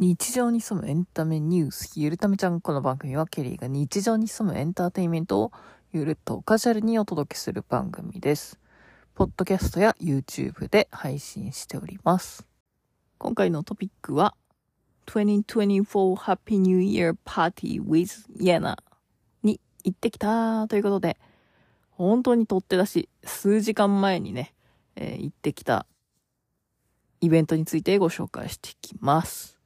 日常に潜むエンタメニュース、ゆるためちゃん。この番組はケリーが日常に潜むエンターテインメントをゆるっとカジュアルにお届けする番組です。ポッドキャストや YouTube で配信しております。今回のトピックは、2024 Happy New Year Party with Yena に行ってきたということで、本当にとって出し、数時間前にね、えー行ってきたイベントについてご紹介していきます。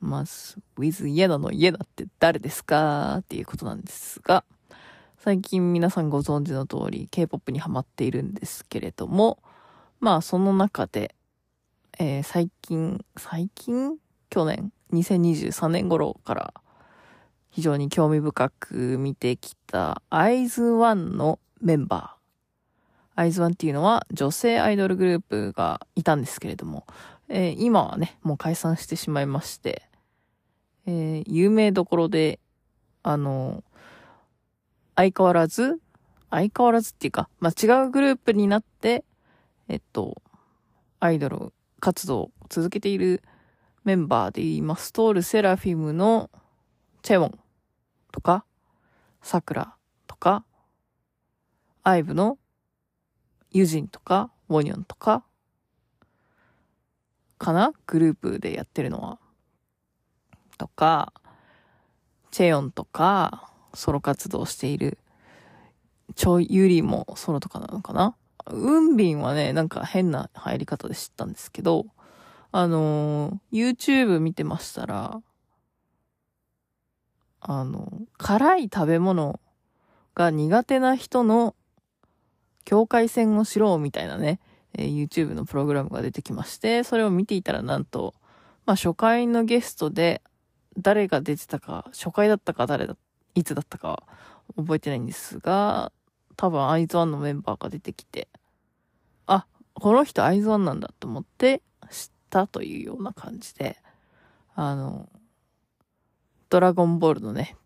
まず、with イエナのイエナって誰ですか？っていうことなんですが、最近皆さんご存知の通り K-POP にハマっているんですけれども、まあその中で、えー最近、最近？去年、2023年頃から非常に興味深く見てきた IZONE のメンバー。IZONE っていうのは女性アイドルグループがいたんですけれども、えー今はね、もう解散してしまいまして、えー有名どころで、あの、相変わらず、相変わらずっていうか、まあ、違うグループになって、えっと、アイドル活動を続けているメンバーで言いますと、ルセラフィムのチェウォンとか、サクラとか、アイブのユジンとか、ウォニョンとか、かな？グループでやってるのは。とか、チェヨンとか、ソロ活動している、チョユリもソロとかなのかな？ウンビンはね、なんか変な入り方で知ったんですけど、あのー YouTube 見てましたら、あの、辛い食べ物が苦手な人の境界線を知ろうみたいなね、えー YouTube のプログラムが出てきまして、それを見ていたらなんと、まあ初回のゲストで誰が出てたか、初回だったか誰だ、いつだったか覚えてないんですが、多分アイズワンのメンバーが出てきて、あ、この人アイズワンなんだと思って知ったというような感じで、あの、ドラゴンボールのね、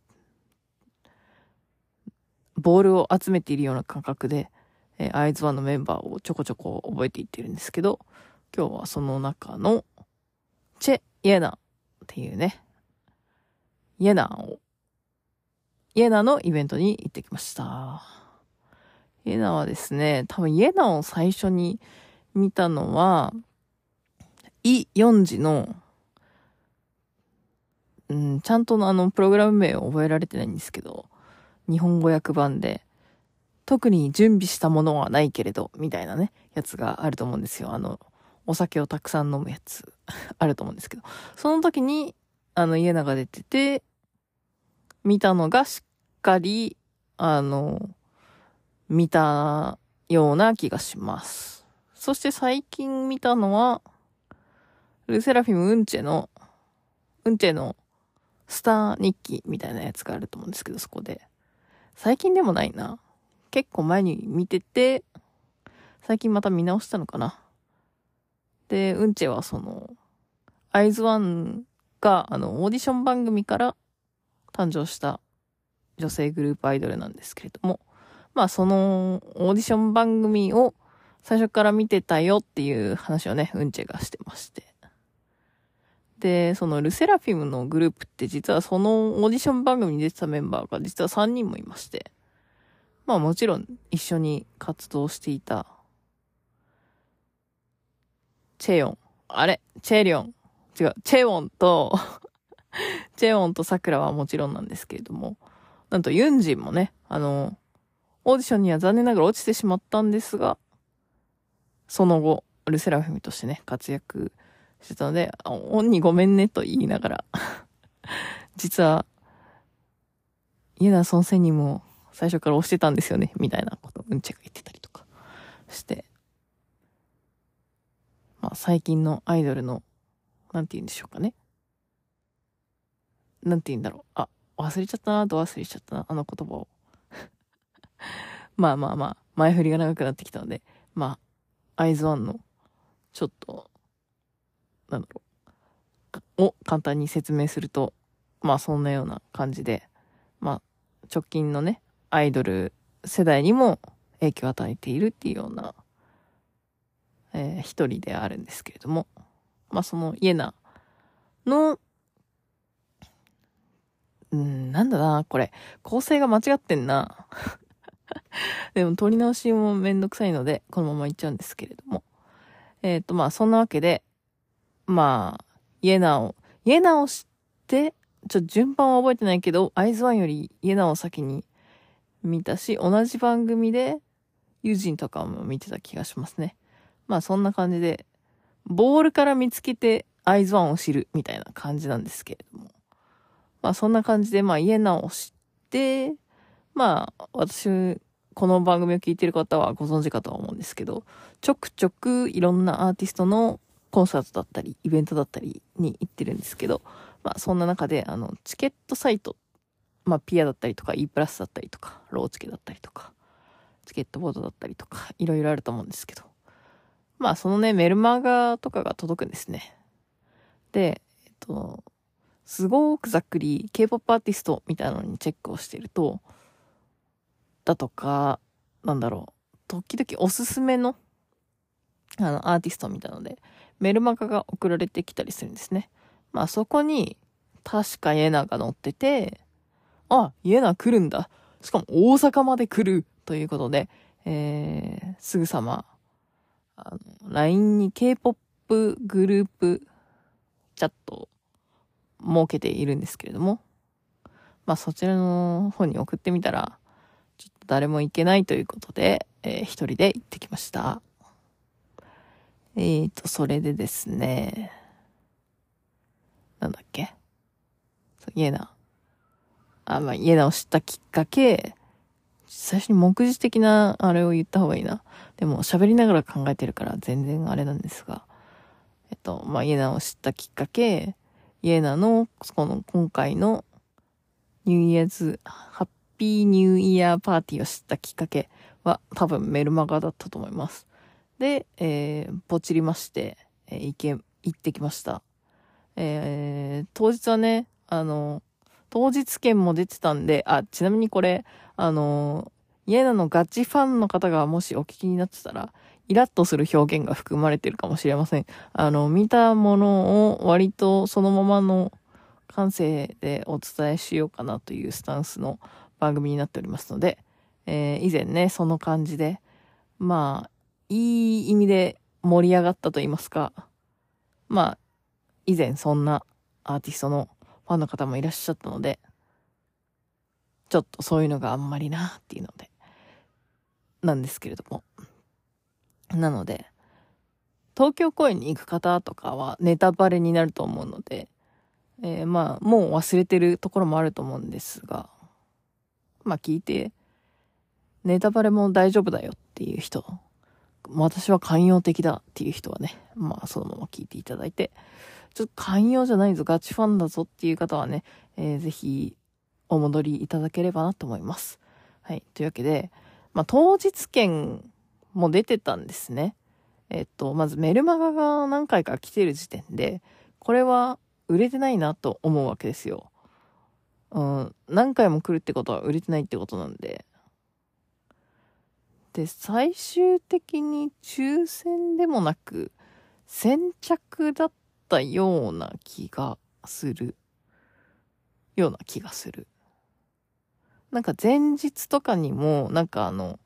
ボールを集めているような感覚で、えー、アイズワンのメンバーをちょこちょこ覚えていってるんですけど、今日はその中の、チェ・イエナっていうね、イエナを、イエナのイベントに行ってきました。イエナはですね、多分イエナを最初に見たのは、イ・ヨンジの、うん、ちゃんとのあの、プログラム名を覚えられてないんですけど、日本語訳版で、特に準備したものはないけれど、みたいなね、やつがあると思うんですよ。あの、お酒をたくさん飲むやつ、あると思うんですけど。その時に、あの、家長出てて、見たのがしっかり、あの、見たような気がします。そして最近見たのは、ルセラフィム・ウンチェの、ウンチェのスター日記みたいなやつがあると思うんですけど、そこで。最近でもないな。結構前に見てて、最近また見直したのかな。で、うんちはその、アイズワンが、あの、オーディション番組から誕生した女性グループアイドルなんですけれども、まあそのオーディション番組を最初から見てたよっていう話をね、うんちがしてまして。で、そのルセラフィムのグループって実はそのオーディション番組に出てたメンバーが実は3人もいまして。まあもちろん一緒に活動していた、チェヨン、あれ？チェリョン、違う、チェウォンと、チェウォンとサクラはもちろんなんですけれども、なんとユンジンもね、あの、オーディションには残念ながら落ちてしまったんですが、その後、ルセラフィムとしてね、活躍してたので、あオンにごめんねと言いながら、実は、イエナソンセにも最初から押してたんですよね、みたいなことうんちゃが言ってたりとかして、まあ最近のアイドルの、なんて言うんでしょうかね。なんて言うんだろう。あ、忘れちゃったな、ど忘れちゃったな、あの言葉を。まあまあまあ、前振りが長くなってきたので、まあ、アイズワンの、ちょっと、なんだろう、を簡単に説明すると、まあそんなような感じで、まあ、直近のね、アイドル世代にも影響を与えているっていうような、えー一人であるんですけれども、まあそのイエナの、うん、なんだな、これ。構成が間違ってんな。でも、取り直しもめんどくさいので、このままいっちゃうんですけれども。えっ、ー、と、まあ、そんなわけで、まあ、イエナを、イエナを知って、ちょっと順番は覚えてないけど、アイズワンよりイエナを先に見たし、同じ番組で、友人とかも見てた気がしますね。まあそんな感じで、ボールから見つけてアイズワンを知るみたいな感じなんですけれども。まあそんな感じで、まあイエナを知って、まあ私、この番組を聞いてる方はご存知かとは思うんですけど、ちょくちょくいろんなアーティストのコンサートだったり、イベントだったりに行ってるんですけど、まあそんな中で、あの、チケットサイト、まあピアだったりとか、E プラスだったりとか、ローチケだったりとか、チケットボードだったりとか、いろいろあると思うんですけど、まあそのね、メルマガとかが届くんですね。で、えっと、すごくざっくり K-POP アーティストみたいなのにチェックをしてると、だとか、なんだろう、時々おすすめの、あの、アーティストみたいなので、メルマガが送られてきたりするんですね。まあそこに、確かイエナが載ってて、あ、イエナ来るんだ。しかも大阪まで来るということで、えー、すぐさま、あの、LINE に K-POP グループチャットを設けているんですけれども、まあそちらの方に送ってみたら、ちょっと誰も行けないということで、えー、一人で行ってきました。えーと、それでですね、なんだっけ？イエナ。あ、まあ、イエナを知ったきっかけ、最初に目次的なあれを言った方がいいな。でも喋りながら考えてるから全然あれなんですが。えっと、まあ、イエナを知ったきっかけ、イエナの、この今回のニューイヤーズ、ハッピーニューイヤーパーティーを知ったきっかけは多分メルマガだったと思います。で、えー、ポチりまして、えー、行け、行ってきました。えー、当日はね、あの、当日券も出てたんで、あ、ちなみにこれ、あの、イエナのガチファンの方がもしお聞きになってたら、イラッとする表現が含まれてるかもしれません。あの、見たものを割とそのままの感性でお伝えしようかなというスタンスの番組になっておりますので、えー、以前ね、その感じで、まあ、いい意味で盛り上がったと言いますか、まあ、以前そんなアーティストのファンの方もいらっしゃったので、ちょっとそういうのがあんまりなっていうので、なんですけれども。なので、東京公演に行く方とかはネタバレになると思うので、えー、まあ、もう忘れてるところもあると思うんですが、まあ聞いて、ネタバレも大丈夫だよっていう人、私は寛容的だっていう人はね、まあそのまま聞いていただいて、ちょっと寛容じゃないぞ、ガチファンだぞっていう方はね、えー、ぜひお戻りいただければなと思います。はい。というわけで、まあ当日券も出てたんですね。えっと、まずメルマガが何回か来てる時点で、これは売れてないなと思うわけですよ。うん、何回も来るってことは売れてないってことなんで。で、最終的に抽選でもなく、先着だったような気がする。ような気がする。なんか前日とかにも、なんかあの、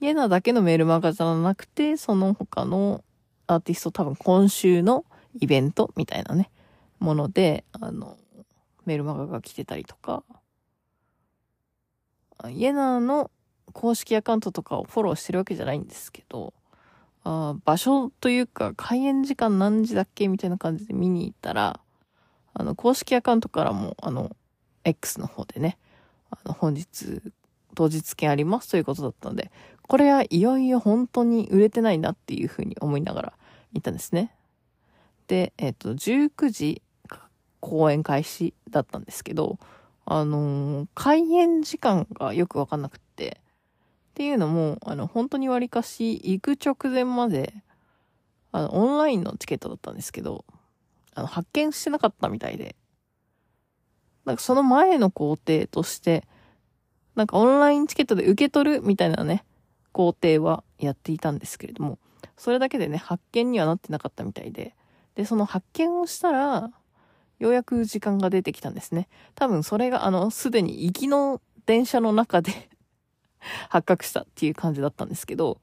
イエナだけのメールマガじゃなくて、その他のアーティスト多分今週のイベントみたいなね、もので、あの、メルマガが来てたりとか、イエナの公式アカウントとかをフォローしてるわけじゃないんですけど、あ場所というか開演時間何時だっけみたいな感じで見に行ったら、あの、公式アカウントからも、あの、X の方でね、あの、本日、当日券ありますということだったので、これはいよいよ本当に売れてないなっていうふうに思いながら行ったんですね。で、えっ、ー、と、19時公演開始だったんですけど、あのー、開演時間がよくわかんなくて、っていうのも、あの、本当に割かし、行く直前まで、あの、オンラインのチケットだったんですけど、あの、発見してなかったみたいで、なんかその前の工程として、なんかオンラインチケットで受け取るみたいなね、工程はやっていたんですけれども、それだけでね、発見にはなってなかったみたいで、で、その発見をしたら、ようやく時間が出てきたんですね。多分それがあの、すでに行きの電車の中で 発覚したっていう感じだったんですけど、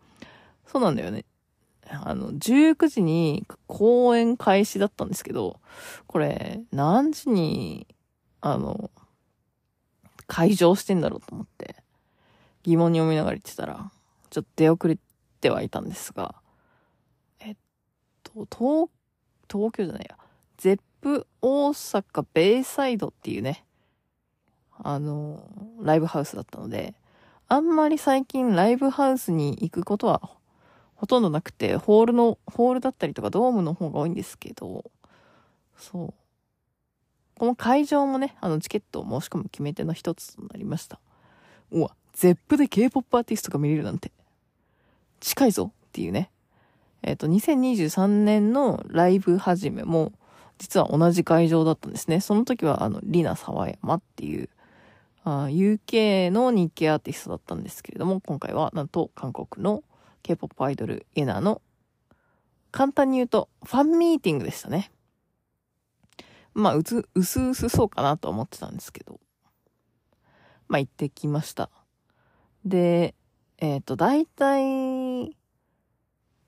そうなんだよね。あの、19時に公演開始だったんですけど、これ、何時に、あの、会場してんだろうと思って、疑問に思いながら言ってたら、ちょっと出遅れてはいたんですが、えっと、東、東京じゃないや、ゼップ大阪ベイサイドっていうね、あの、ライブハウスだったので、あんまり最近ライブハウスに行くことはほとんどなくて、ホールの、ホールだったりとかドームの方が多いんですけど、そう。この会場もね、あのチケットを申し込む決め手の一つとなりました。うわ、ゼップで K-POP アーティストが見れるなんて。近いぞっていうね。えっ、ー、と、2023年のライブ始めも、実は同じ会場だったんですね。その時は、あの、リナ沢山っていう、あ UK の日系アーティストだったんですけれども、今回は、なんと、韓国の K-POP アイドル、エナの、簡単に言うと、ファンミーティングでしたね。まあ、うつ、うすうすそうかなと思ってたんですけど、まあ、行ってきました。で、えっ、ー、と、大体、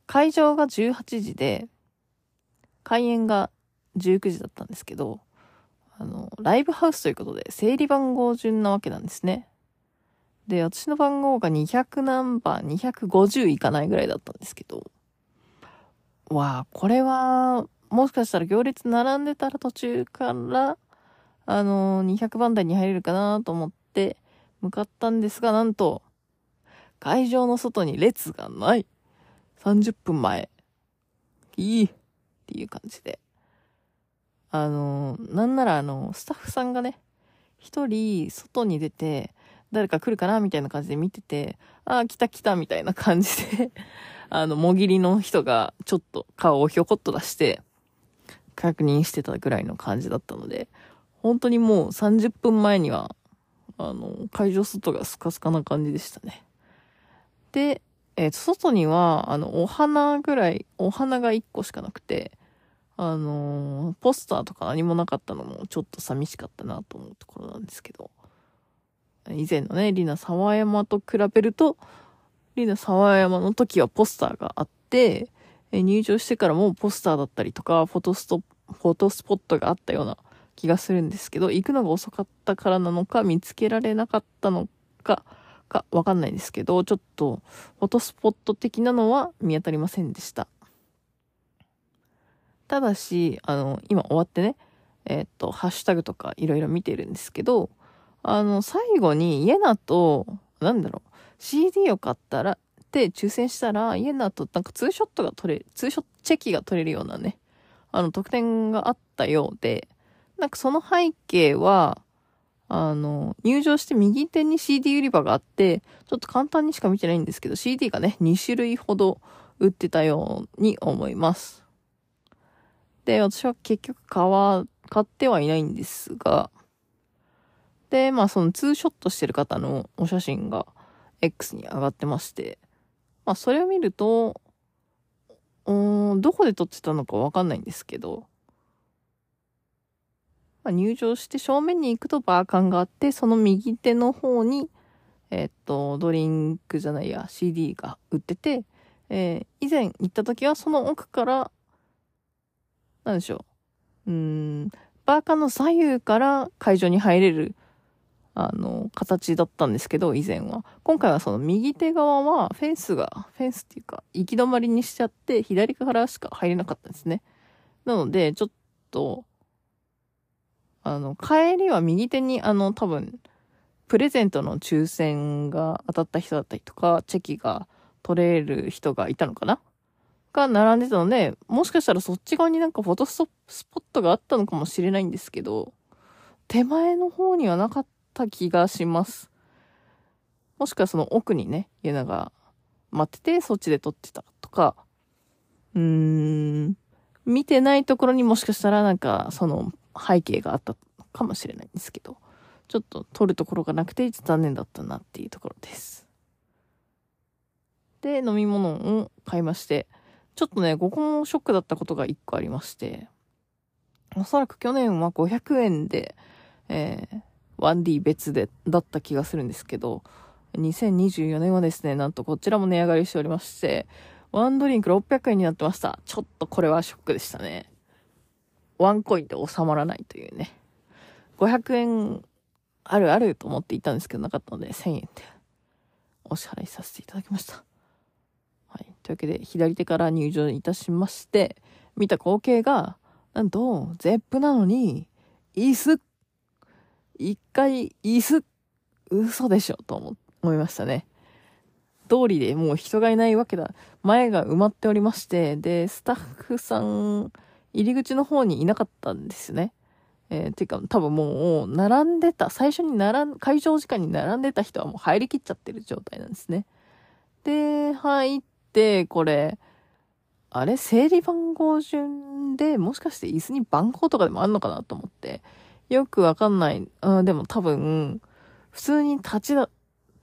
会場が18時で、開演が19時だったんですけど、あの、ライブハウスということで、整理番号順なわけなんですね。で、私の番号が200何番、250いかないぐらいだったんですけど、わあ、これは、もしかしたら行列並んでたら途中から、あの200番台に入れるかなと思って向かったんですが、なんと、会場の外に列がない。30分前。いいっていう感じで。あの、なんならあの、スタッフさんがね、一人外に出て、誰か来るかなみたいな感じで見てて、ああ、来た来たみたいな感じで あの、もぎりの人がちょっと顔をひょこっと出して、確認してたぐらいの感じだったので、本当にもう30分前には、あの、会場外がスカスカな感じでしたね。で、えっ、ー、と、外には、あの、お花ぐらい、お花が1個しかなくて、あのー、ポスターとか何もなかったのもちょっと寂しかったなと思うところなんですけど、以前のね、リナ沢山と比べると、リナ沢山の時はポスターがあって、入場してからもポスターだったりとか、フォトスト、フォトスポットがあったような気がするんですけど、行くのが遅かったからなのか、見つけられなかったのか、かわかんないんですけど、ちょっとフォトスポット的なのは見当たりませんでした。ただし、あの、今終わってね、え、っと、ハッシュタグとかいろいろ見てるんですけど、あの、最後にイエナと、なんだろう、CD を買ったら、って抽選したら、イエナとなんかツーショットが撮れ、ツーショットチェキが撮れるようなね、あの、特典があったようで、なんかその背景は、あの、入場して右手に CD 売り場があって、ちょっと簡単にしか見てないんですけど、CD がね、2種類ほど売ってたように思います。で、私は結局買わ、買ってはいないんですが、で、まあそのツーショットしてる方のお写真が X に上がってまして、まあそれを見ると、うん、どこで撮ってたのかわかんないんですけど、まあ、入場して正面に行くとバーカンがあって、その右手の方に、えっと、ドリンクじゃないや、CD が売ってて、えー、以前行った時はその奥から、なんでしょう。うん、バーカンの左右から会場に入れる、あの、形だったんですけど、以前は。今回はその右手側はフェンスが、フェンスっていうか、行き止まりにしちゃって、左からしか入れなかったんですね。なので、ちょっと、あの、帰りは右手にあの、多分、プレゼントの抽選が当たった人だったりとか、チェキが取れる人がいたのかな？が並んでたので、もしかしたらそっち側になんかフォトスポットがあったのかもしれないんですけど、手前の方にはなかったた気がします。もしくはその奥にね、ユナが待ってて、そっちで撮ってたとか、うーん、見てないところにもしかしたらなんか、その背景があったかもしれないんですけど、ちょっと撮るところがなくて残念だったなっていうところです。で、飲み物を買いまして、ちょっとね、ここもショックだったことが1個ありまして、おそらく去年は500円で、えー、1D 別で、だった気がするんですけど、2024年はですね、なんとこちらも値上がりしておりまして、ワンドリンク600円になってました。ちょっとこれはショックでしたね。ワンコインで収まらないというね。500円あるあると思っていたんですけどなかったので1000円でお支払いさせていただきました。はい。というわけで左手から入場いたしまして、見た光景が、なんと、ゼップなのに、椅子っ一回、椅子嘘でしょと思いましたね。通りでもう人がいないわけだ。前が埋まっておりまして、で、スタッフさん、入り口の方にいなかったんですね。えー、てか、多分もう、並んでた、最初に並ん、会場時間に並んでた人はもう入りきっちゃってる状態なんですね。で、入って、これ、あれ整理番号順で、もしかして椅子に番号とかでもあんのかなと思って、よくわかんない。あでも多分、普通に立ちだ、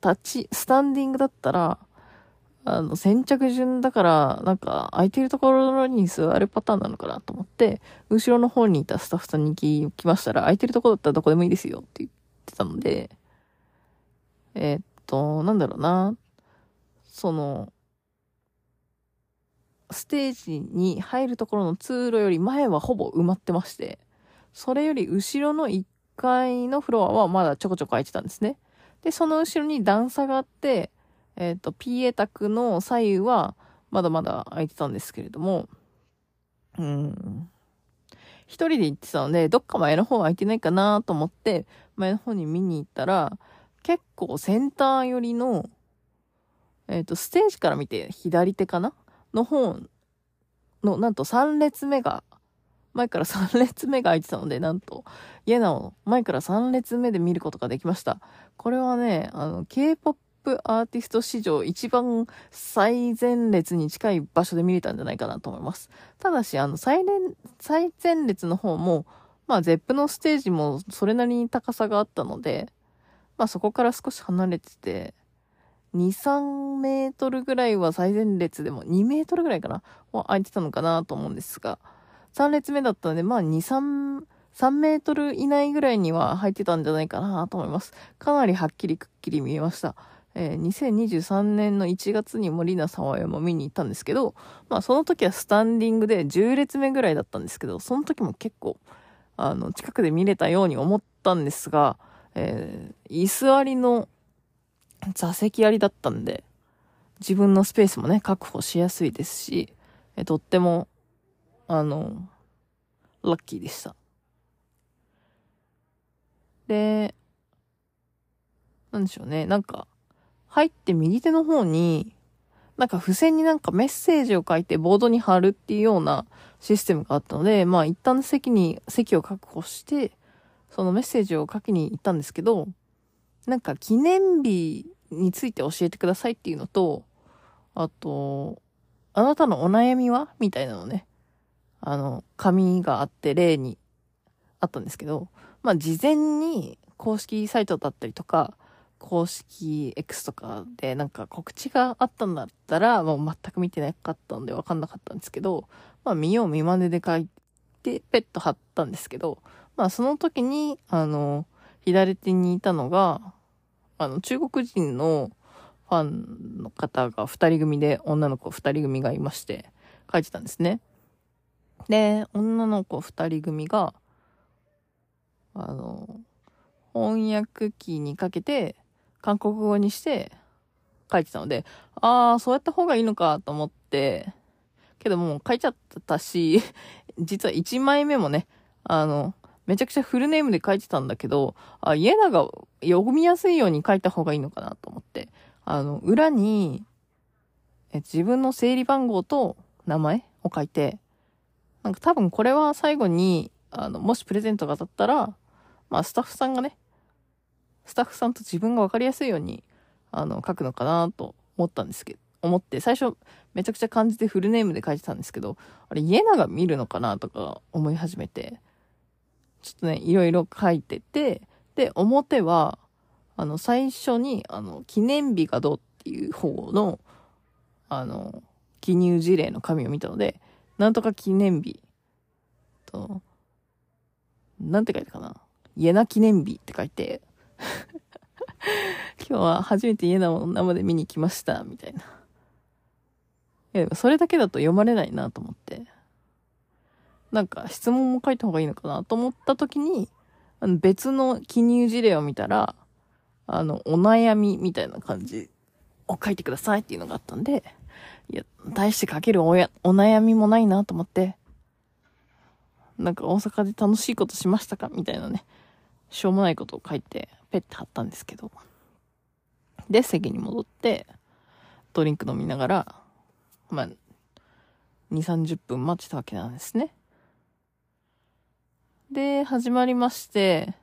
立ち、スタンディングだったら、あの、先着順だから、なんか、空いてるところに座るパターンなのかなと思って、後ろの方にいたスタッフさんに聞きましたら、空いてるところだったらどこでもいいですよって言ってたので、えー、っと、なんだろうな。その、ステージに入るところの通路より前はほぼ埋まってまして、それより後ろの1階のフロアはまだちょこちょこ空いてたんですね。で、その後ろに段差があって、えっ、ー、と、PA 卓の左右はまだまだ空いてたんですけれども、うん。一人で行ってたので、どっか前の方空いてないかなと思って、前の方に見に行ったら、結構センター寄りの、えっ、ー、と、ステージから見て左手かなの方の、なんと3列目が前から3列目が空いてたので、なんと、イエナを前から3列目で見ることができました。これはね、あの、K-POP アーティスト史上一番最前列に近い場所で見れたんじゃないかなと思います。ただし、あの、最前、最前列の方も、まあ、ゼップのステージもそれなりに高さがあったので、まあ、そこから少し離れてて、2、3メートルぐらいは最前列でも、2メートルぐらいかなは空いてたのかなと思うんですが、3列目だったので、まあ2、3、3メートル以内ぐらいには入ってたんじゃないかなと思います。かなりはっきりくっきり見えました。えー、2023年の1月に森名沢山見に行ったんですけど、まあその時はスタンディングで10列目ぐらいだったんですけど、その時も結構、あの、近くで見れたように思ったんですが、えー、椅子ありの座席ありだったんで、自分のスペースもね、確保しやすいですし、えー、とってもあの、ラッキーでした。で、なんでしょうね。なんか、入って右手の方に、なんか付箋になんかメッセージを書いてボードに貼るっていうようなシステムがあったので、まあ一旦席に、席を確保して、そのメッセージを書きに行ったんですけど、なんか記念日について教えてくださいっていうのと、あと、あなたのお悩みは？みたいなのね。あの、紙があって例にあったんですけど、まあ事前に公式サイトだったりとか、公式 X とかでなんか告知があったんだったら、もう全く見てなかったんでわかんなかったんですけど、まあ見よう見まねで書いて、ペット貼ったんですけど、まあその時に、あの、左手にいたのが、あの、中国人のファンの方が二人組で、女の子二人組がいまして、書いてたんですね。で、女の子二人組が、あの、翻訳機にかけて、韓国語にして書いてたので、ああ、そうやった方がいいのかと思って、けどもう書いちゃったし、実は1枚目もね、あの、めちゃくちゃフルネームで書いてたんだけど、あ、家長が読みやすいように書いた方がいいのかなと思って、あの、裏に、え自分の整理番号と名前を書いて、なんか多分これは最後に、あの、もしプレゼントが当たったら、まあスタッフさんがね、スタッフさんと自分がわかりやすいように、あの、書くのかなと思ったんですけど、思って、最初めちゃくちゃ漢字でフルネームで書いてたんですけど、あれ家長見るのかなとか思い始めて、ちょっとね、いろいろ書いてて、で、表は、あの、最初に、あの、記念日がどうっていう方の、あの、記入事例の紙を見たので、なんとか記念日と、なんて書いたかな。家な記念日って書いて、今日は初めて家なを生で見に来ました、みたいな。いや、でもそれだけだと読まれないなと思って。なんか質問も書いた方がいいのかなと思った時に、あの別の記入事例を見たら、あの、お悩みみたいな感じを書いてくださいっていうのがあったんで、いや、大して書けるおや、お悩みもないなと思って、なんか大阪で楽しいことしましたか？みたいなね、しょうもないことを書いて、ペッて貼ったんですけど。で、席に戻って、ドリンク飲みながら、まあ、2、30分待ってたわけなんですね。で、始まりまして、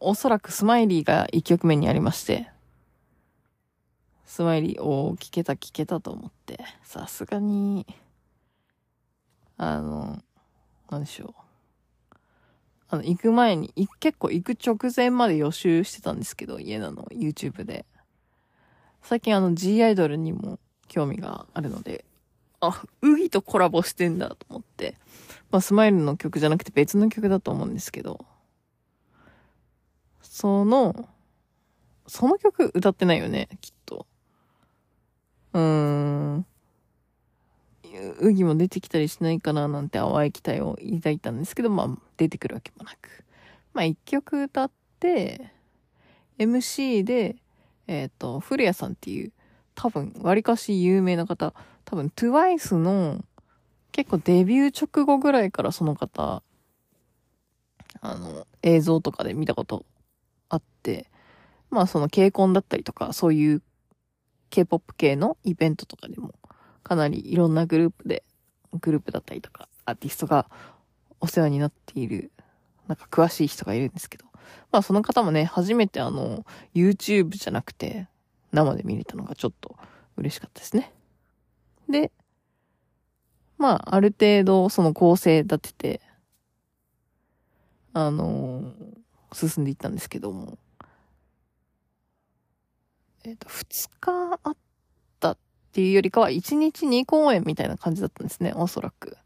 おそらくスマイリーが1曲目にありまして、スマイリー、おー、聞けた聞けたと思って、さすがに、あの、なんでしょう。あの、行く前に、結構行く直前まで予習してたんですけど、家なの、YouTube で。最近あの G アイドルにも興味があるので、あ、ウギとコラボしてんだと思って、まあスマイルの曲じゃなくて別の曲だと思うんですけど、その、その曲歌ってないよね、きっと。うーん。ウギも出てきたりしないかななんて淡い期待を抱いたんですけど、まあ出てくるわけもなく。まあ一曲歌って、MC で、えっ、ー、と、古谷さんっていう、多分、割かし有名な方、多分 TWICE の結構デビュー直後ぐらいからその方、あの、映像とかで見たことあって、まあその K コンだったりとか、そういう K-POP 系のイベントとかでも、かなりいろんなグループで、グループだったりとか、アーティストがお世話になっている、なんか詳しい人がいるんですけど、まあその方もね、初めてあの、YouTube じゃなくて、生で見れたのがちょっと嬉しかったですね。で、まあ、ある程度その構成立てて、あのー、進んでいったんですけども、えっ、ー、と、二日あったっていうよりかは、一日二公演みたいな感じだったんですね、おそらく。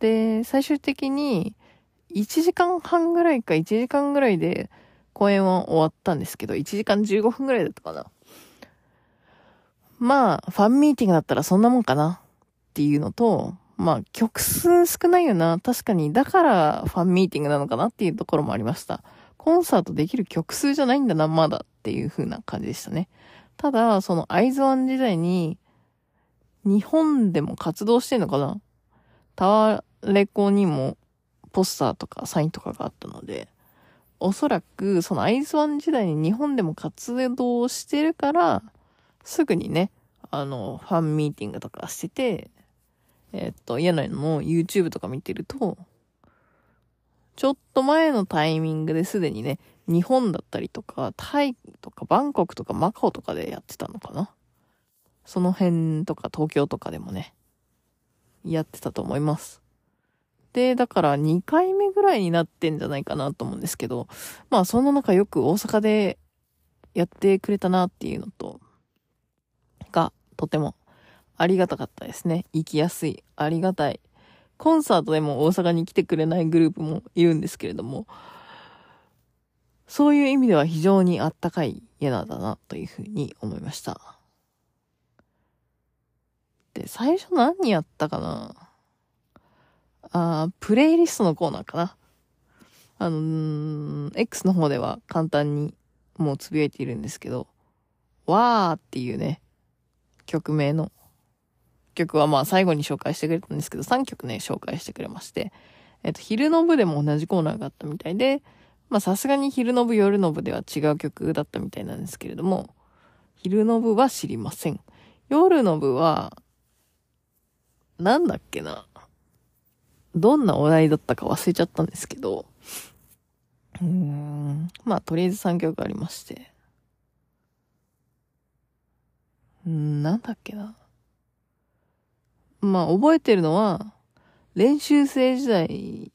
で、最終的に、1時間半ぐらいか1時間ぐらいで公演は終わったんですけど、1時間15分ぐらいだったかな。まあ、ファンミーティングだったらそんなもんかなっていうのと、まあ、曲数少ないよな。確かに、だからファンミーティングなのかなっていうところもありました。コンサートできる曲数じゃないんだな、まだっていう風な感じでしたね。ただ、そのアイズワン時代に、日本でも活動してんのかな？タワーレコにもポスターとかサインとかがあったので、おそらくそのアイズワン時代に日本でも活動してるから、すぐにね、あの、ファンミーティングとかしてて、えー、っと、嫌なの YouTube とか見てると、ちょっと前のタイミングですでにね、日本だったりとか、タイとかバンコクとかマカオとかでやってたのかな？その辺とか東京とかでもね、やってたと思います。で、だから2回目ぐらいになってんじゃないかなと思うんですけど、まあその中よく大阪でやってくれたなっていうのと、がとてもありがたかったですね。行きやすい。ありがたい。コンサートでも大阪に来てくれないグループもいるんですけれども、そういう意味では非常にあったかい家なんだなというふうに思いました。で、最初何やったかな？あプレイリストのコーナーかな。あの X の方では簡単にもうつぶやいているんですけど、わーっていうね、曲名の曲はまあ最後に紹介してくれたんですけど、3曲ね、紹介してくれまして、えっと、昼の部でも同じコーナーがあったみたいで、まあさすがに昼の部、夜の部では違う曲だったみたいなんですけれども、昼の部は知りません。夜の部は、なんだっけな。どんなお題だったか忘れちゃったんですけど、うーん、まあ、とりあえず3曲ありまして。うん、なんだっけな。まあ、覚えてるのは、練習生時代、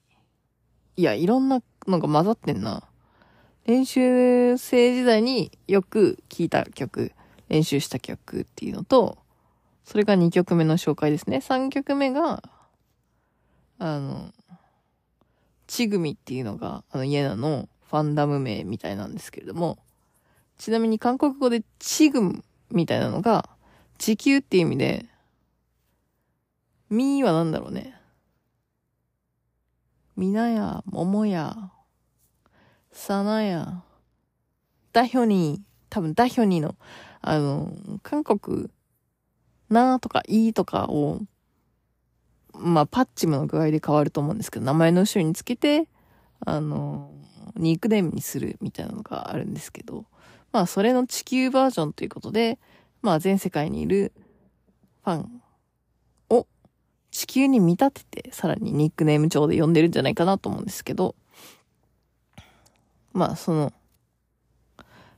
いや、いろんなのが混ざってんな。練習生時代によく聴いた曲、練習した曲っていうのと、それが2曲目の紹介ですね。3曲目が、あの、ちぐみっていうのが、あの、イエナのファンダム名みたいなんですけれども、ちなみに韓国語でちぐむみたいなのが、地球っていう意味で、みーは何だろうね。みなや、ももや、さなや、ダヒョニー、多分ダヒョニーの、あの、韓国、なーとかいーとかを、まあ、パッチムの具合で変わると思うんですけど、名前の後ろにつけて、あの、ニックネームにするみたいなのがあるんですけど、まあ、それの地球バージョンということで、まあ、全世界にいるファンを地球に見立てて、さらにニックネーム帳で呼んでるんじゃないかなと思うんですけど、まあ、その、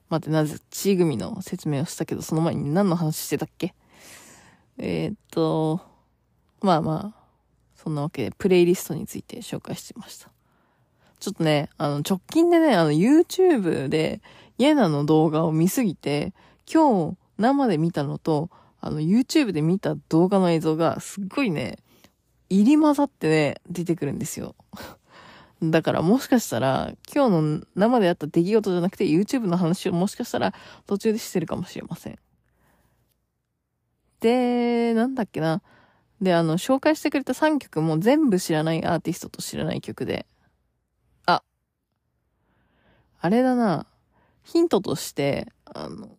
待って、なぜ、チー組の説明をしたけど、その前に何の話してたっけ？えー、っと、まあまあ、そんなわけで、プレイリストについて紹介してました。ちょっとね、あの、直近でね、あの、YouTube で、イエナの動画を見すぎて、今日、生で見たのと、あの、YouTube で見た動画の映像が、すっごいね、入り混ざってね、出てくるんですよ。だからもしかしたら、今日の生であった出来事じゃなくて YouTube の話をもしかしたら途中でしてるかもしれません。で、なんだっけな。で、あの、紹介してくれた3曲も全部知らないアーティストと知らない曲で。あ、あれだな。ヒントとして、あの、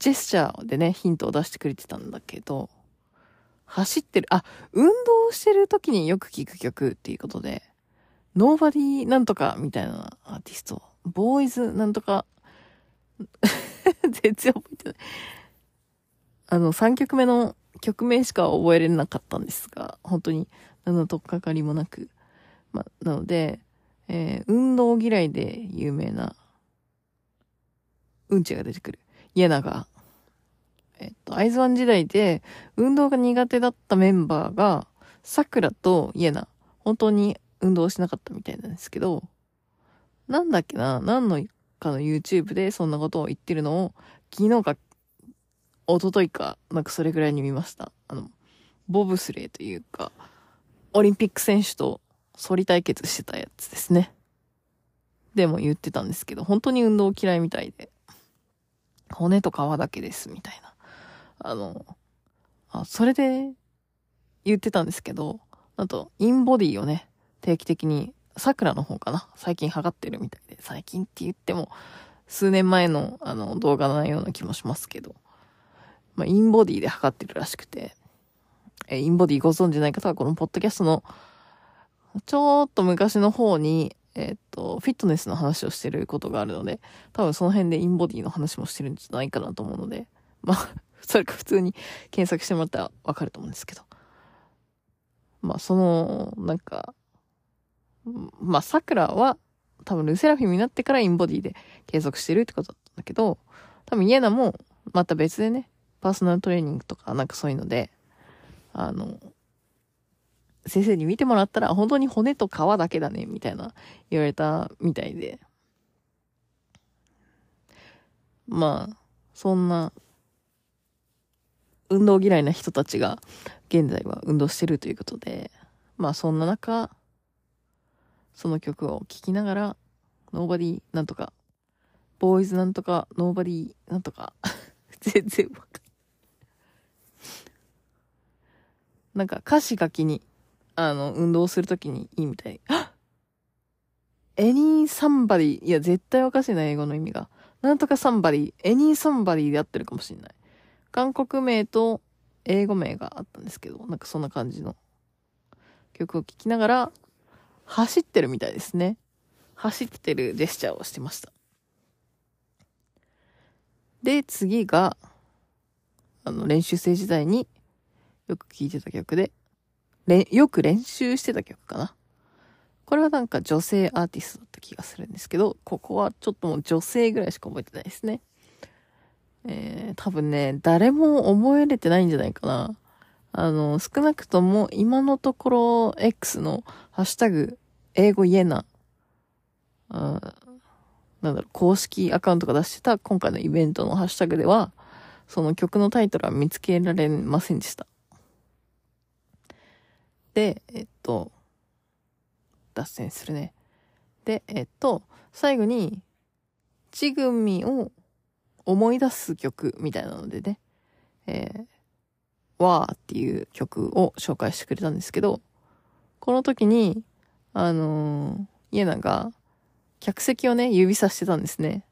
ジェスチャーでね、ヒントを出してくれてたんだけど、走ってる、あ、運動してる時によく聴く曲っていうことで、ノーバディなんとかみたいなアーティスト、ボーイズなんとか、全然覚えてない。あの、3曲目の曲名しか覚えれなかったんですが、本当に何のとっかかりもなく。ま、なので、えー、運動嫌いで有名な、うんちが出てくる。家長えっと、アイズワン時代で運動が苦手だったメンバーが、桜とイエナ、本当に運動しなかったみたいなんですけど、なんだっけな、何のかの YouTube でそんなことを言ってるのを、昨日か、一昨日か、なんかそれぐらいに見ました。あの、ボブスレーというか、オリンピック選手と反り対決してたやつですね。でも言ってたんですけど、本当に運動嫌いみたいで、骨と皮だけです、みたいな。あの、あ、それで言ってたんですけど、あと、インボディをね、定期的に、桜の方かな最近測ってるみたいで、最近って言っても、数年前のあの動画のような気もしますけど、まあ、インボディで測ってるらしくて、え、インボディご存知ない方はこのポッドキャストの、ちょっと昔の方に、えっと、フィットネスの話をしてることがあるので、多分その辺でインボディの話もしてるんじゃないかなと思うので、まあ、それか普通に検索してもらったらわかると思うんですけど。まあ、その、なんか、まあ、桜は多分ルセラフィムになってからインボディで継続してるってことだったんだけど、多分イエナもまた別でね、パーソナルトレーニングとかなんかそういうので、あの、先生に見てもらったら本当に骨と皮だけだね、みたいな言われたみたいで。まあ、そんな運動嫌いな人たちが現在は運動してるということで、まあそんな中、その曲を聴きながら、Nobody なんとか、ボーイズなんとか、Nobody なんとか、全然わかんない。なんか歌詞書きに、あの、運動するときにいいみたい。any somebody いや、絶対おかしいな、英語の意味が。なんとか somebody, any somebody で合ってるかもしれない。韓国名と英語名があったんですけど、なんかそんな感じの曲を聴きながら、走ってるみたいですね。走ってるジェスチャーをしてました。で、次が、あの、練習生時代によく聴いてた曲で、よく練習してた曲かな。これはなんか女性アーティストだった気がするんですけど、ここはちょっともう女性ぐらいしか覚えてないですね。えー、多分ね、誰も覚えれてないんじゃないかな。あの、少なくとも今のところ X のハッシュタグ、英語言えな、あなんだろう、公式アカウントが出してた今回のイベントのハッシュタグでは、その曲のタイトルは見つけられませんでした。で、えっと、脱線するね。で、えっと、最後に、ちぐみを思い出す曲みたいなのでね、えー、わーっていう曲を紹介してくれたんですけど、この時に、あのー、イエナが客席をね、指さしてたんですね。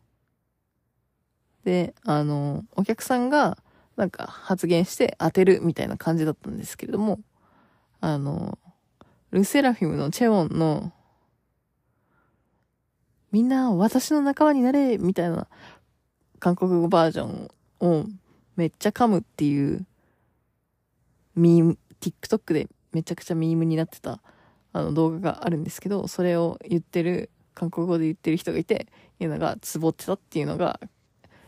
で、あのー、お客さんがなんか発言して当てるみたいな感じだったんですけれども、あのー、ルセラフィムのチェウォンのみんな私の仲間になれみたいな韓国語バージョンをめっちゃ噛むっていうミーム、TikTok でめちゃくちゃミームになってたあの動画があるんですけど、それを言ってる、韓国語で言ってる人がいて、いうのがツボってたっていうのが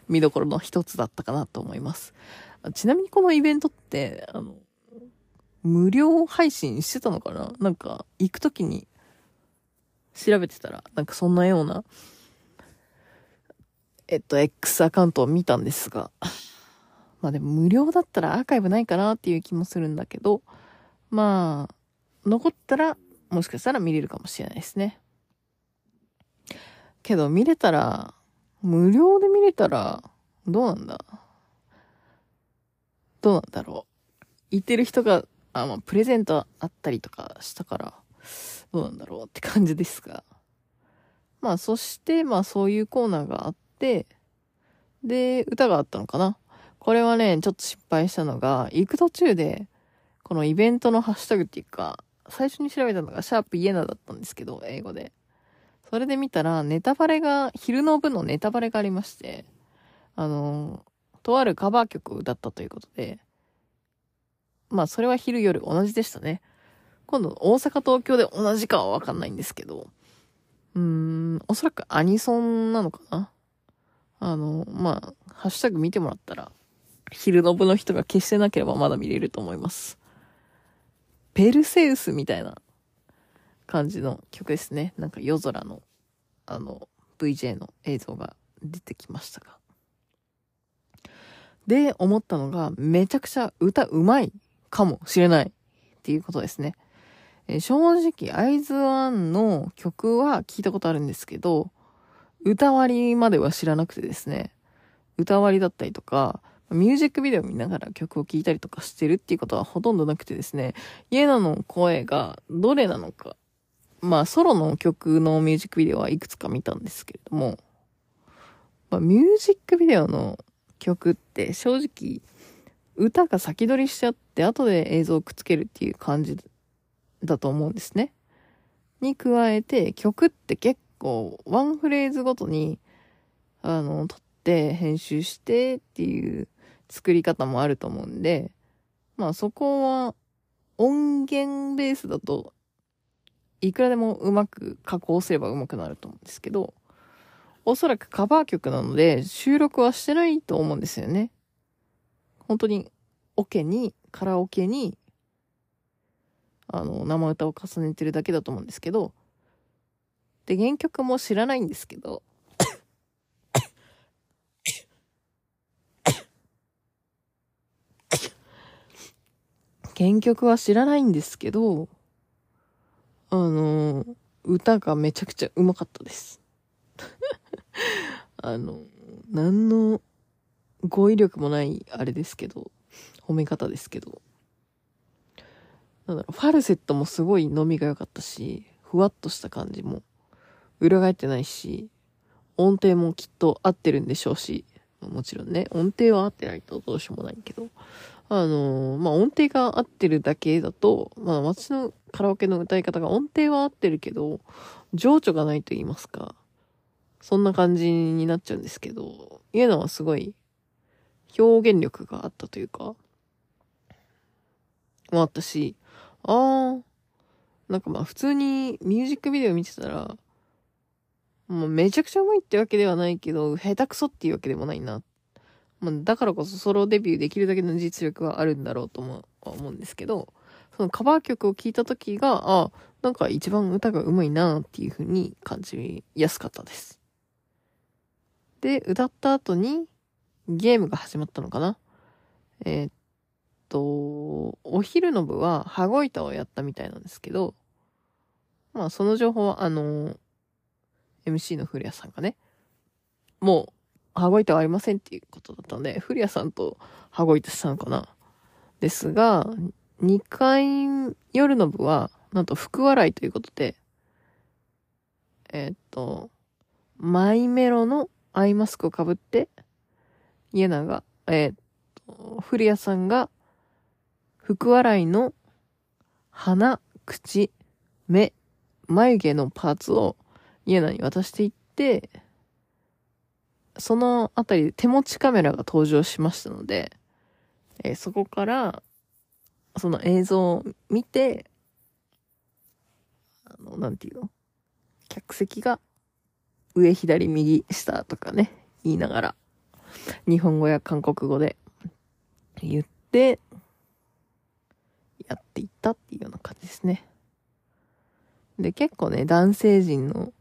見どころの一つだったかなと思います。ちなみにこのイベントって、あの、無料配信してたのかな？なんか、行くときに調べてたら、なんかそんなような、えっと、X アカウントを見たんですが、まあでも無料だったらアーカイブないかなっていう気もするんだけど、まあ、残ったら、もしかしたら見れるかもしれないですね。けど見れたら、無料で見れたら、どうなんだ？どうなんだろう？言ってる人が、あ、まあ、プレゼントあったりとかしたから、どうなんだろうって感じですが。まあ、そして、まあ、そういうコーナーがあっ、で、歌があったのかな？これはね、ちょっと失敗したのが、行く途中で、このイベントのハッシュタグっていうか、最初に調べたのがシャープイエナだったんですけど、英語で。それで見たら、ネタバレが、昼の部のネタバレがありまして、あの、とあるカバー曲を歌ったということで、まあ、それは昼夜同じでしたね。今度、大阪、東京で同じかはわかんないんですけど、うーん、おそらくアニソンなのかな？あの、まあ、ハッシュタグ見てもらったら、昼の部の人が消してなければまだ見れると思います。ペルセウスみたいな感じの曲ですね。なんか夜空の、あの、VJ の映像が出てきましたが。で、思ったのが、めちゃくちゃ歌うまいかもしれないっていうことですね。え、正直、アイズワンの曲は聞いたことあるんですけど、歌割りまでは知らなくてですね、歌割りだったりとか、ミュージックビデオ見ながら曲を聴いたりとかしてるっていうことはほとんどなくてですね、イエナの声がどれなのか、まあソロの曲のミュージックビデオはいくつか見たんですけれども、まあ、ミュージックビデオの曲って正直歌が先取りしちゃって後で映像をくっつけるっていう感じだと思うんですね。に加えて曲って結構ワンフレーズごとにあの、撮って編集してっていう作り方もあると思うんで、まあそこは音源ベースだといくらでもうまく加工すればうまくなると思うんですけど、おそらくカバー曲なので収録はしてないと思うんですよね。本当にオケに、カラオケに、あの、生歌を重ねてるだけだと思うんですけど、で、原曲も知らないんですけど、原曲は知らないんですけど、あの、歌がめちゃくちゃうまかったです。あの、何の語彙力もないあれですけど、褒め方ですけど。なんだろう、ファルセットもすごい飲みが良かったし、ふわっとした感じも裏返ってないし、音程もきっと合ってるんでしょうし、もちろんね、音程は合ってないとどうしようもないけど、あのー、まあ、音程が合ってるだけだと、まあ、私のカラオケの歌い方が音程は合ってるけど、情緒がないと言いますか、そんな感じになっちゃうんですけど、いうのはすごい表現力があったというか、もあったし、あー、なんかまあ普通にミュージックビデオ見てたら、もうめちゃくちゃうまいってわけではないけど、下手くそっていうわけでもないなまあ、だからこそソロデビューできるだけの実力はあるんだろうとも思うんですけど、そのカバー曲を聴いた時が、あ、なんか一番歌が上手いなっていう風に感じやすかったです。で、歌った後にゲームが始まったのかなえー、っと、お昼の部は羽子板をやったみたいなんですけど、まあその情報は、あの、MC の古谷さんがね、もう、羽子板はありませんっていうことだったので、古谷さんと羽子板したのかな。ですが、2回、夜の部は、なんと福笑いということで、えー、っと、マイメロのアイマスクをかぶって、家長、えー、っと、古谷さんが、福笑いの鼻、口、目、眉毛のパーツを家長に渡していって、そのあたり手持ちカメラが登場しましたので、えー、そこから、その映像を見て、あの、なんていうの？客席が上左右下とかね、言いながら、日本語や韓国語で言って、やっていったっていうような感じですね。で、結構ね、男性陣の、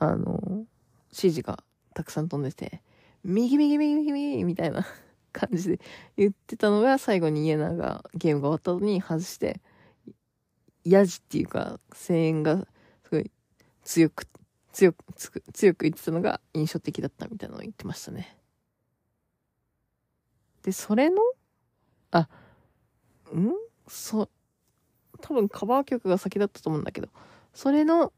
あの、指示がたくさん飛んでて、右右右右右みたいな 感じで言ってたのが最後にイエナがゲームが終わった後に外して、ヤジっていうか声援がすごい強く、強く、強く言ってたのが印象的だったみたいなのを言ってましたね。で、それの、あ、ん？そ、多分カバー曲が先だったと思うんだけど、それの、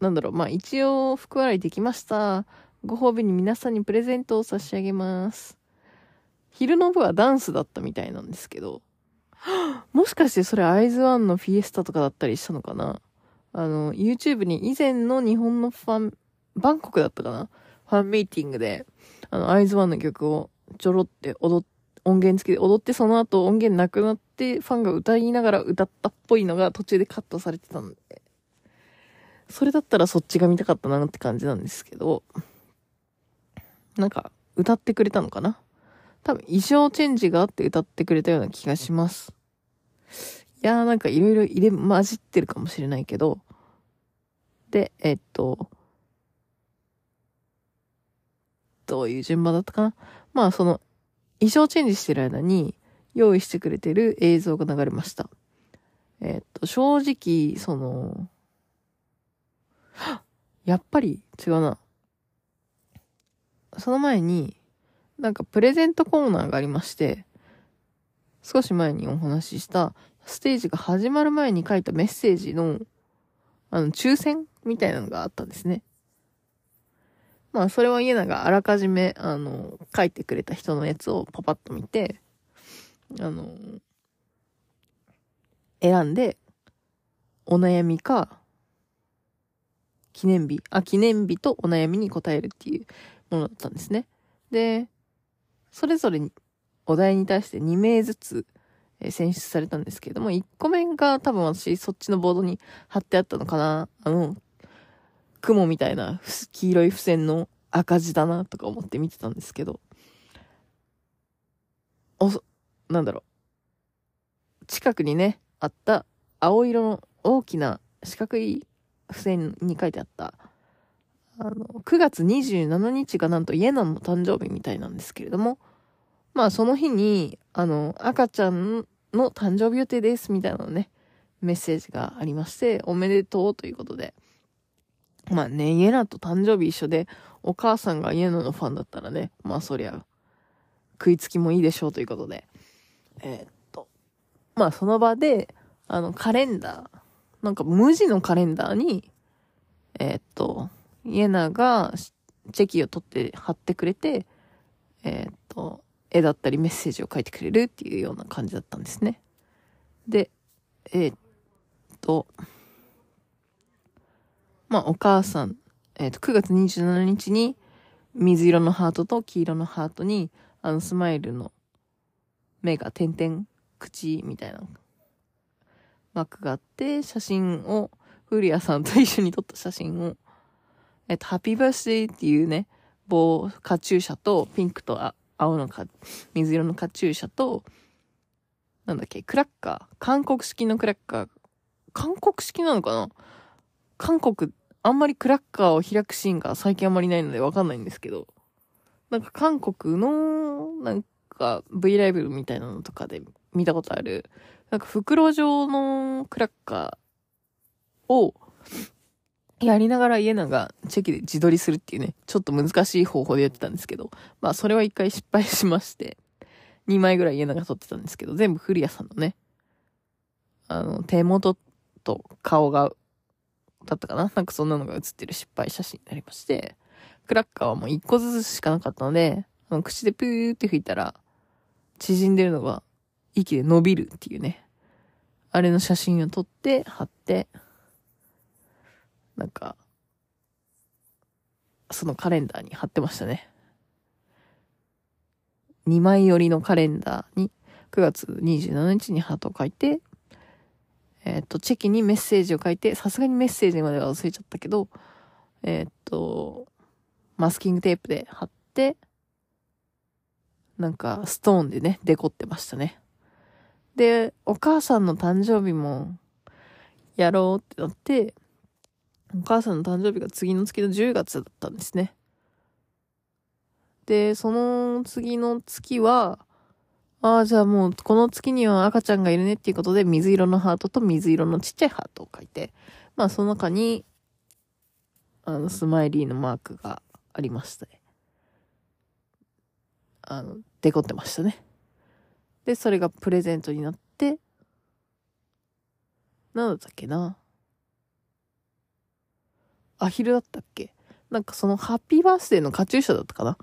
なんだろう、まあ一応福笑いできました。ご褒美に皆さんにプレゼントを差し上げます。昼の部はダンスだったみたいなんですけど、もしかしてそれアイズワンのフィエスタとかだったりしたのかな？あの、YouTube に以前の日本のファン、バンコクだったかな？ファンミーティングで、あの、アイズワンの曲をちょろって踊っ、音源付きで踊ってその後音源なくなってファンが歌いながら歌ったっぽいのが途中でカットされてたんで、それだったらそっちが見たかったなって感じなんですけど、なんか歌ってくれたのかな？多分衣装チェンジがあって歌ってくれたような気がします。いやーなんかいろいろ入れ混じってるかもしれないけど、で、えっと、どういう順番だったかな？まあその衣装チェンジしてる間に用意してくれてる映像が流れました。えっと、正直、その、やっぱり違うな。その前に、なんかプレゼントコーナーがありまして、少し前にお話ししたステージが始まる前に書いたメッセージの、あの、抽選みたいなのがあったんですね。まあ、それは家長あらかじめ、あの、書いてくれた人のやつをパパッと見て、あの、選んで、お悩みか、記念日、あ、記念日とお悩みに答えるっていうものだったんですね。で、それぞれにお題に対して2名ずつ、え選出されたんですけれども、1個目が多分私そっちのボードに貼ってあったのかな。あの、雲みたいな黄色い付箋の赤字だなとか思って見てたんですけど、お、なんだろう。近くにね、あった青色の大きな四角い付箋に書いてあったあの、9月27日がなんとイエナの誕生日みたいなんですけれども、まあその日に、あの、赤ちゃんの誕生日予定ですみたいなね、メッセージがありまして、おめでとうということで。まあね、イエナと誕生日一緒で、お母さんがイエナのファンだったらね、まあそりゃ、食いつきもいいでしょうということで。えー、っと、まあその場で、あの、カレンダー、なんか無地のカレンダーに、えー、っと、イエナがチェキを取って貼ってくれて、えー、っと、絵だったりメッセージを書いてくれるっていうような感じだったんですね。で、えー、っと、まあ、お母さん、え、っと、9月27日に水色のハートと黄色のハートに、あの、スマイルの目が点々、口みたいなマークがあって、写真を、古谷さんと一緒に撮った写真をえっと、ハッピーバースデーっていうね、棒、カチューシャと、ピンクと青のか、水色のカチューシャと、なんだっけ、クラッカー。韓国式のクラッカー。韓国式なのかな？韓国、あんまりクラッカーを開くシーンが最近あんまりないのでわかんないんですけど、なんか韓国の、なんか V ライブみたいなのとかで見たことある、なんか袋状のクラッカーを、やりながら家長がチェキで自撮りするっていうね、ちょっと難しい方法でやってたんですけど、まあそれは一回失敗しまして、2枚ぐらい家長撮ってたんですけど、全部古谷さんのね、あの、手元と顔が、だったかな？なんかそんなのが写ってる失敗写真になりまして、クラッカーはもう1個ずつしかなかったので、あの口でプーって吹いたら、縮んでるのが息で伸びるっていうね。あれの写真を撮って貼って、なんか、そのカレンダーに貼ってましたね。2枚寄りのカレンダーに9月27日にハートを書いて、えっ、と、チェキにメッセージを書いて、さすがにメッセージまでは忘れちゃったけど、えっ、と、マスキングテープで貼って、なんか、ストーンでね、デコってましたね。で、お母さんの誕生日も、やろうってなって、お母さんの誕生日が次の月の10月だったんですね。で、その次の月は、ああ、じゃあもうこの月には赤ちゃんがいるねっていうことで水色のハートと水色のちっちゃいハートを書いて、まあその中に、あの、スマイリーのマークがありましたね。あの、デコってましたね。で、それがプレゼントになって、なんだっけな。アヒルだったっけなんかそのハッピーバースデーのカチューシャだったかな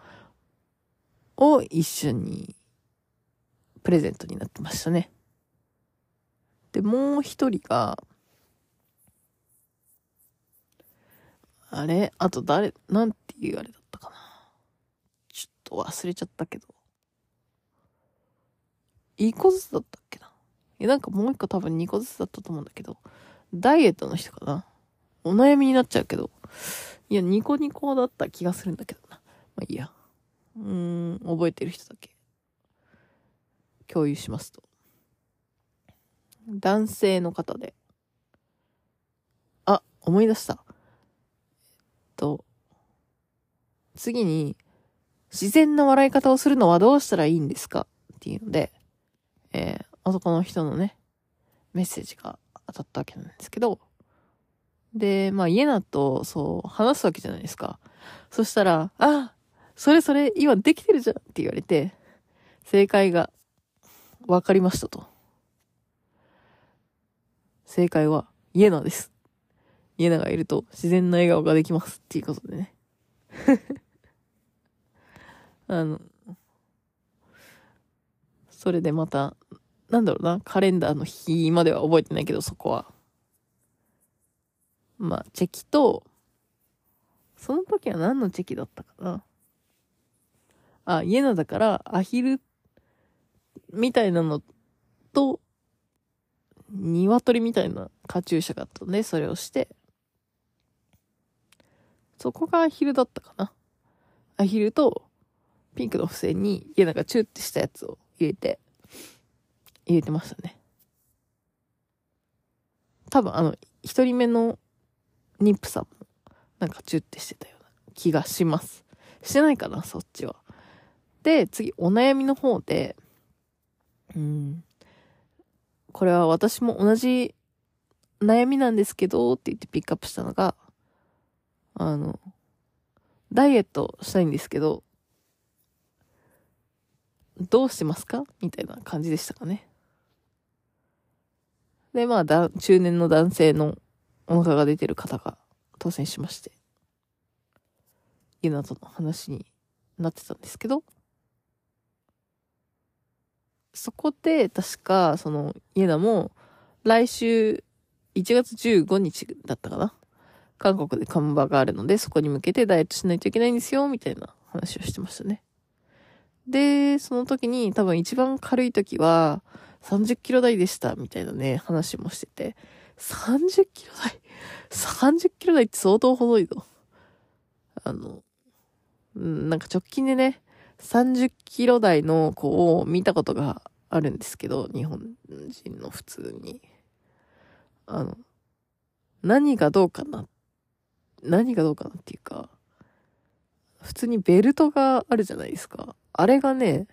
を一緒にプレゼントになってましたね。で、もう一人が、あれ？あと誰、なんていうあれだったかなちょっと忘れちゃったけど。1個ずつだったっけな？いや、なんかもう一個多分2個ずつだったと思うんだけど、ダイエットの人かな？お悩みになっちゃうけど、いや、ニコニコだった気がするんだけどな。まあいいや。うーん、覚えてる人だけ。共有しますと。男性の方で。あ、思い出した。えっと、次に、自然な笑い方をするのはどうしたらいいんですか？っていうので、えー、男の人のね、メッセージが当たったわけなんですけど、で、まあ家だと、そう、話すわけじゃないですか。そしたら、あ、それそれ、今できてるじゃんって言われて、正解が分かりましたと。正解は、イエナです。イエナがいると自然な笑顔ができますっていうことでね。あの、それでまた、なんだろうな、カレンダーの日までは覚えてないけど、そこは。まあ、チェキと、その時は何のチェキだったかな。あ、イエナだから、アヒルみたいなのと、鶏みたいなカチューシャがあったので、それをして、そこがアヒルだったかな。アヒルと、ピンクの付箋に、イエナがチューってしたやつを入れて、入れてましたね。多分あの、一人目の妊婦さんも、なんかチュってしてたような気がします。してないかな、そっちは。で、次、お悩みの方で、うん。これは私も同じ悩みなんですけど、って言ってピックアップしたのが、あの、ダイエットしたいんですけど、どうしてますか？みたいな感じでしたかね。で、まあ、だ、中年の男性のお腹が出てる方が当選しまして、ユナとの話になってたんですけど、そこで確か、その、イエナも、来週、1月15日だったかな？韓国で看板があるので、そこに向けてダイエットしないといけないんですよ、みたいな話をしてましたね。で、その時に多分一番軽い時は30キロ台でした、みたいなね、話もしてて、30キロ台 ?30 キロ台って相当細いぞ。あのん、なんか直近でね、30キロ台の子を見たことがあるんですけど、日本人の普通に。あの、何がどうかな、何がどうかなっていうか、普通にベルトがあるじゃないですか。あれがね、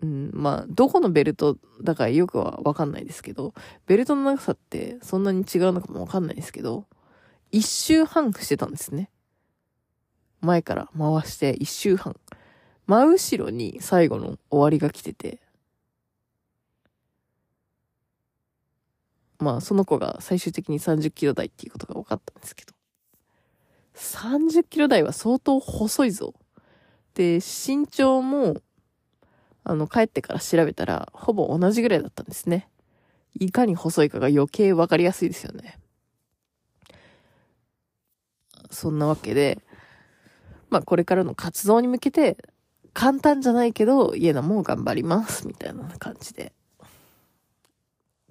うん、まあ、どこのベルトだからよくはわかんないですけど、ベルトの長さってそんなに違うのかもわかんないですけど、一周半してたんですね。前から回して一周半。真後ろに最後の終わりが来てて、まあ、その子が最終的に30キロ台っていうことが分かったんですけど、30キロ台は相当細いぞ。で、身長も、あの、帰ってから調べたら、ほぼ同じぐらいだったんですね。いかに細いかが余計分かりやすいですよね。そんなわけで、まあこれからの活動に向けて、簡単じゃないけど、家なも頑張ります、みたいな感じで。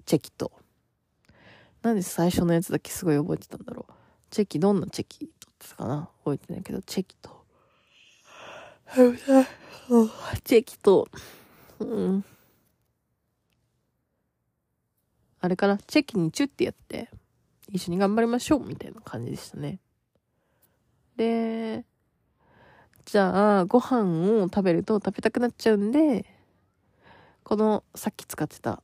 チェキと。なんで最初のやつだけすごい覚えてたんだろう。チェキ、どんなチェキ取ってたかな覚えてないけど、チェキと。チェキと、うん。あれかな？チェキにチュってやって、一緒に頑張りましょうみたいな感じでしたね。で、じゃあ、ご飯を食べると食べたくなっちゃうんで、このさっき使ってた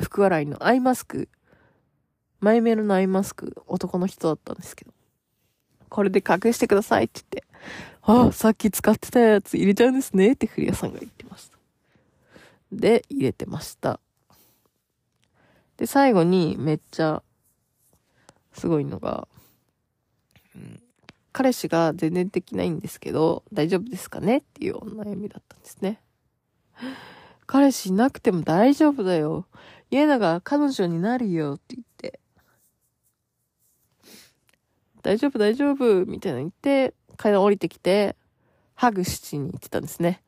福笑いのアイマスクマイメロのアイマスク、男の人だったんですけど、これで隠してくださいって言って、あ、さっき使ってたやつ入れちゃうんですねって古谷さんが言ってました。で、入れてました。で、最後にめっちゃ、すごいのが、うん、彼氏が全然できないんですけど、大丈夫ですかねっていうお悩みだったんですね。彼氏いなくても大丈夫だよ。家永が彼女になるよって言って、大丈夫大丈夫みたいなの言って、階段降りてきて、ハグしに行ってたんですね。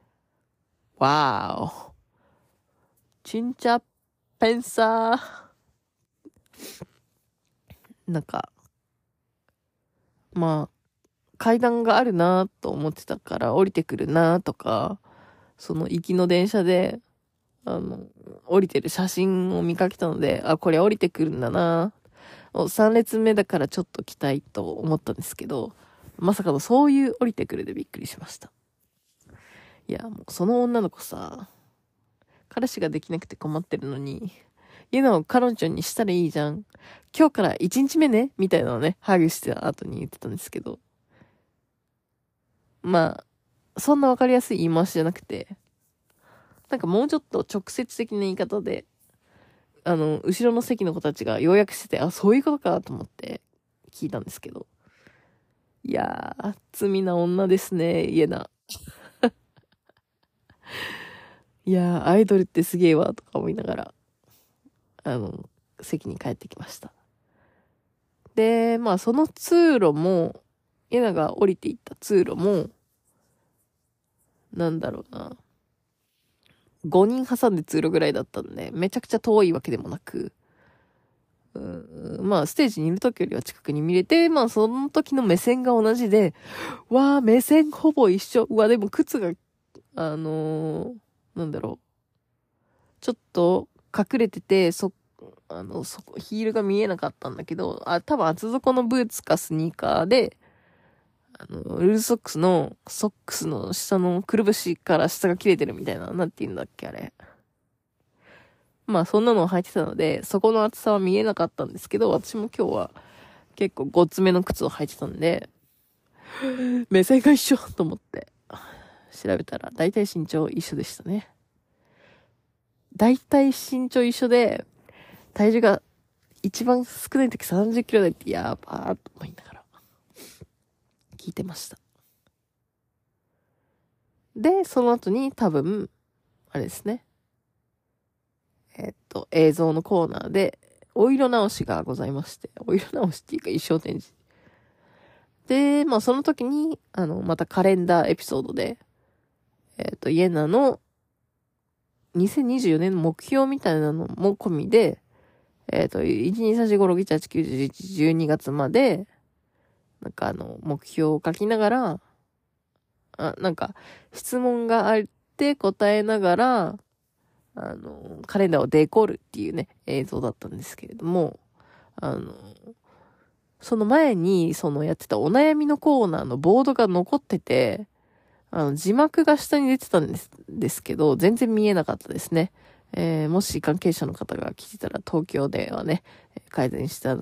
わーお。ちんちゃペンサー。なんか、まあ、階段があるなと思ってたから降りてくるなとか、その行きの電車で、あの、降りてる写真を見かけたので、あ、これ降りてくるんだな3列目だからちょっと来たいと思ったんですけど、まさかのそういう降りてくるでびっくりしました。いや、もうその女の子さ、彼氏ができなくて困ってるのに、いうのを彼女にしたらいいじゃん。今日から1日目ねみたいなのね、ハグしてた後に言ってたんですけど。まあ、そんなわかりやすい言い回しじゃなくて、なんかもうちょっと直接的な言い方で、あの、後ろの席の子たちが要約してて、あ、そういうことかと思って聞いたんですけど。いやー、罪な女ですね、家な。いやー、アイドルってすげえわ、とか思いながら、あの、席に帰ってきました。で、まあその通路も、家なが降りていった通路も、なんだろうな。5人挟んで通路ぐらいだったんで、めちゃくちゃ遠いわけでもなく、まあ、ステージにいる時よりは近くに見れて、まあ、その時の目線が同じで、わあ、目線ほぼ一緒。うわ、でも靴が、あのー、なんだろう。ちょっと隠れてて、そ、あの、そこ、ヒールが見えなかったんだけど、あ、多分厚底のブーツかスニーカーで、あの、ルーズソックスの、ソックスの下のくるぶしから下が切れてるみたいな、なんて言うんだっけ、あれ。まあ、そんなのを履いてたので、そこの厚さは見えなかったんですけど、私も今日は結構ごつめの靴を履いてたんで、目線が一緒と思って、調べたら、だいたい身長一緒でしたね。だいたい身長一緒で、体重が一番少ない時30キロ台ってやばーと思いながら。聞いてました。で、その後に多分、あれですね。えっと、映像のコーナーで、お色直しがございまして、お色直しっていうか衣装展示。で、まあその時に、あの、またカレンダーエピソードで、えっ、と、イエナの2024年の目標みたいなのも込みで、えっ、と、1、2、3、4、5、6、7、8、9、10、11、12月まで、なんかあの、目標を書きながら、あ、なんか、質問があって答えながら、あの、カレンダーをデコるっていうね、映像だったんですけれども、あの、その前に、そのやってたお悩みのコーナーのボードが残ってて、あの、字幕が下に出てたんですですけど、全然見えなかったですね。えー、もし関係者の方が聞いたら東京ではね、改善した、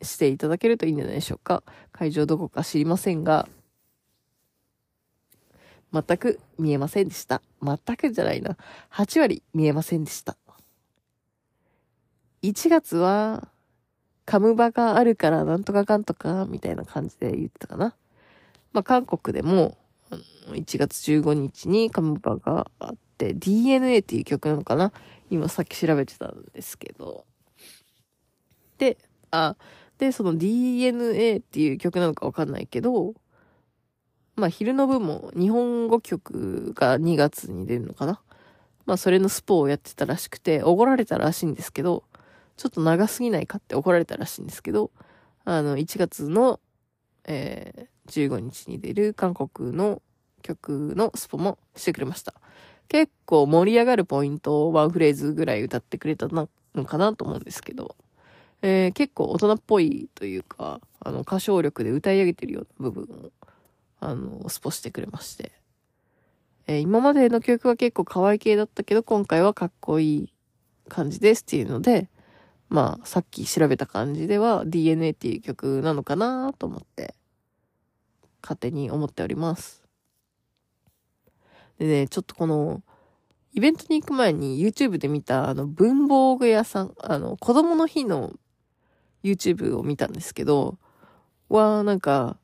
していただけるといいんじゃないでしょうか。会場どこか知りませんが、全く見えませんでした。全くじゃないな。8割見えませんでした。1月は、カムバがあるからなんとかかんとか、みたいな感じで言ってたかな。まあ、韓国でも、1月15日にカムバがあって、DNA っていう曲なのかな今さっき調べてたんですけど。で、あ、で、その DNA っていう曲なのかわかんないけど、まあ昼の部も日本語曲が2月に出るのかなまあそれのスポをやってたらしくて、怒られたらしいんですけど、ちょっと長すぎないかって怒られたらしいんですけど、あの、1月の、えー、15日に出る韓国の曲のスポもしてくれました。結構盛り上がるポイントをワンフレーズぐらい歌ってくれたのかなと思うんですけど、えー、結構大人っぽいというか、あの、歌唱力で歌い上げてるような部分をあの、スポしてくれまして。えー、今までの曲は結構可愛い系だったけど、今回はかっこいい感じですっていうので、まあ、さっき調べた感じでは DNA っていう曲なのかなと思って、勝手に思っております。でね、ちょっとこの、イベントに行く前に YouTube で見たあの文房具屋さん、あの子供の日の YouTube を見たんですけど、わーなんか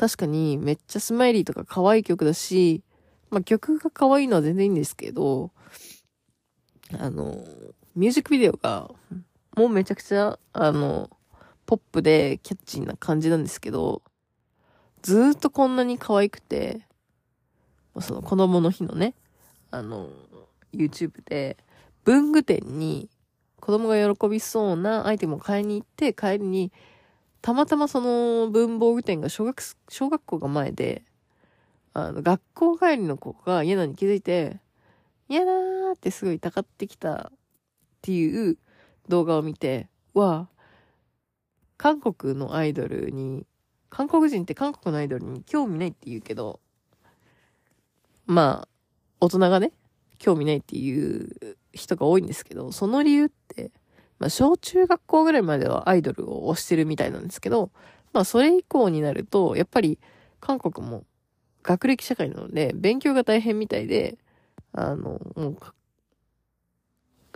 確かにめっちゃスマイリーとか可愛い曲だし、まあ、曲が可愛いのは全然いいんですけど、あの、ミュージックビデオが、もうめちゃくちゃ、あの、ポップでキャッチーな感じなんですけど、ずーっとこんなに可愛くて、その子供の日のね、あの、YouTube で、文具店に子供が喜びそうなアイテムを買いに行って、帰りにたまたまその文房具店が小学、小学校が前で、あの、学校帰りの子が嫌なに気づいて、嫌だーってすごいたかってきたっていう動画を見て、わ韓国のアイドルに、韓国人って韓国のアイドルに興味ないって言うけど、まあ、大人がね、興味ないっていう人が多いんですけど、その理由って、まあ、小中学校ぐらいまではアイドルを推してるみたいなんですけど、まあ、それ以降になると、やっぱり、韓国も学歴社会なので、勉強が大変みたいで、あの、もう、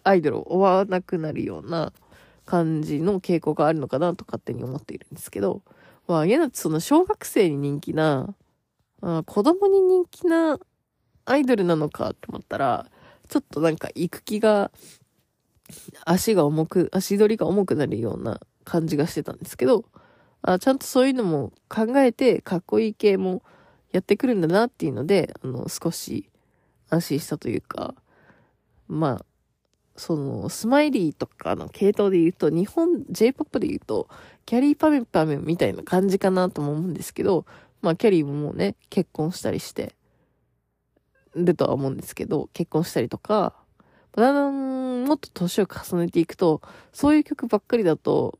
アイドルを追わなくなるような感じの傾向があるのかなと勝手に思っているんですけど、まあ、嫌なその小学生に人気な、あ子供に人気なアイドルなのかと思ったら、ちょっとなんか行く気が足が重く、足取りが重くなるような感じがしてたんですけど、あちゃんとそういうのも考えて、かっこいい系もやってくるんだなっていうので、あの、少し安心したというか、まあ、その、スマイリーとかの系統で言うと、日本、J-POP で言うと、キャリーパミュパミュみたいな感じかなとも思うんですけど、まあ、キャリーももうね、結婚したりして、るとは思うんですけど、結婚したりとか、だんだんもっと年を重ねていくと、そういう曲ばっかりだと、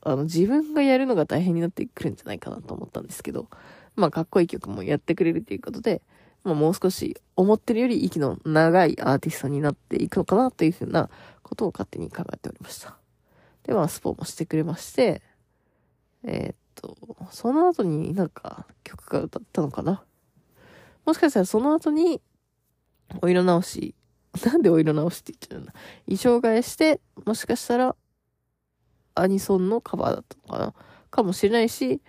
あの、自分がやるのが大変になってくるんじゃないかなと思ったんですけど、まあ、かっこいい曲もやってくれるということで、まあ、もう少し思ってるより息の長いアーティストになっていくのかなというふうなことを勝手に考えておりました。で、まあ、スポーもしてくれまして、えー、っと、その後になんか曲が歌ったのかな？もしかしたらその後に、お色直しなんでお色直しって言っちゃうんだ？衣装替えして、もしかしたら、アニソンのカバーだったのかな？かもしれないし、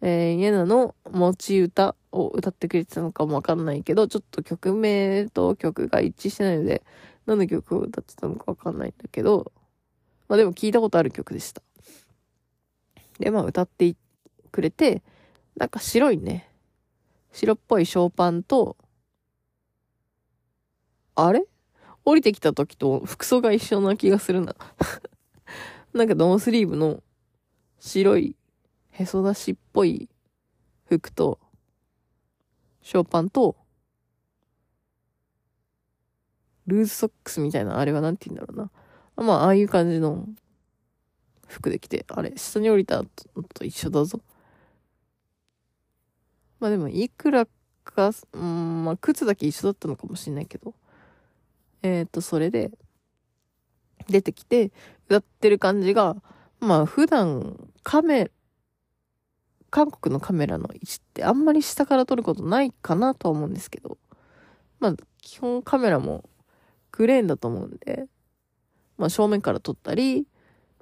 えー、イエナの持ち歌を歌ってくれてたのかもわかんないけど、ちょっと曲名と曲が一致してないので、何の曲を歌ってたのかわかんないんだけど、まあでも聞いたことある曲でした。で、まあ歌ってくれて、なんか白いね、白っぽいショーパンと、あれ？降りてきた時と服装が一緒な気がするな なんかノースリーブの白いへそ出しっぽい服と、ショーパンと、ルーズソックスみたいな、あれはなんて言うんだろうな。まあ、ああいう感じの服で着て、あれ、下に降りたのと一緒だぞ。まあでも、いくらか、うん、まあ、靴だけ一緒だったのかもしれないけど、えっ、ー、と、それで、出てきて、歌ってる感じが、まあ、普段、カメ、韓国のカメラの位置ってあんまり下から撮ることないかなとは思うんですけど、まあ、基本カメラもクレーンだと思うんで、まあ、正面から撮ったり、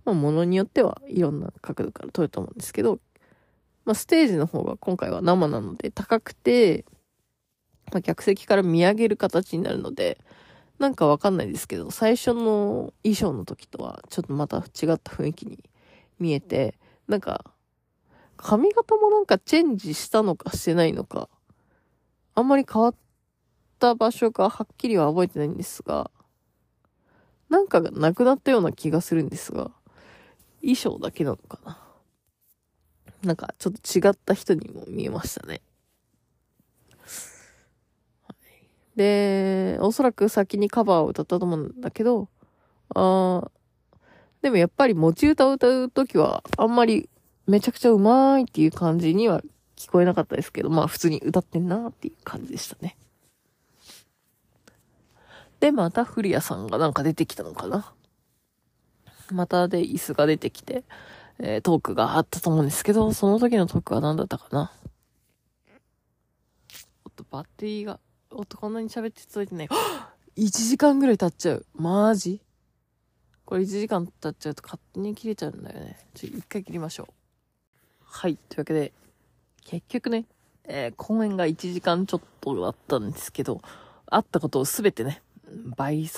まあ、ものによってはいろんな角度から撮ると思うんですけど、まあ、ステージの方が今回は生なので高くて、まあ、客席から見上げる形になるので、なんかわかんないですけど、最初の衣装の時とはちょっとまた違った雰囲気に見えて、なんか、髪型もなんかチェンジしたのかしてないのか、あんまり変わった場所がはっきりは覚えてないんですが、なんかがなくなったような気がするんですが、衣装だけなのかな。なんかちょっと違った人にも見えましたね。で、おそらく先にカバーを歌ったと思うんだけど、あー、でもやっぱり持ち歌を歌うときは、あんまりめちゃくちゃうまいっていう感じには聞こえなかったですけど、まあ普通に歌ってんなっていう感じでしたね。で、また古谷さんがなんか出てきたのかな。またで椅子が出てきて、えー、トークがあったと思うんですけど、その時のトークは何だったかな。おっと、バッテリーが、おっと、こんなに喋って届いてない。1時間ぐらい経っちゃう。マジ？これ1時間経っちゃうと勝手に切れちゃうんだよね。ちょ、一回切りましょう。はい。というわけで、結局ね、えー、公演が1時間ちょっとだったんですけど、あったことをすべてね、倍、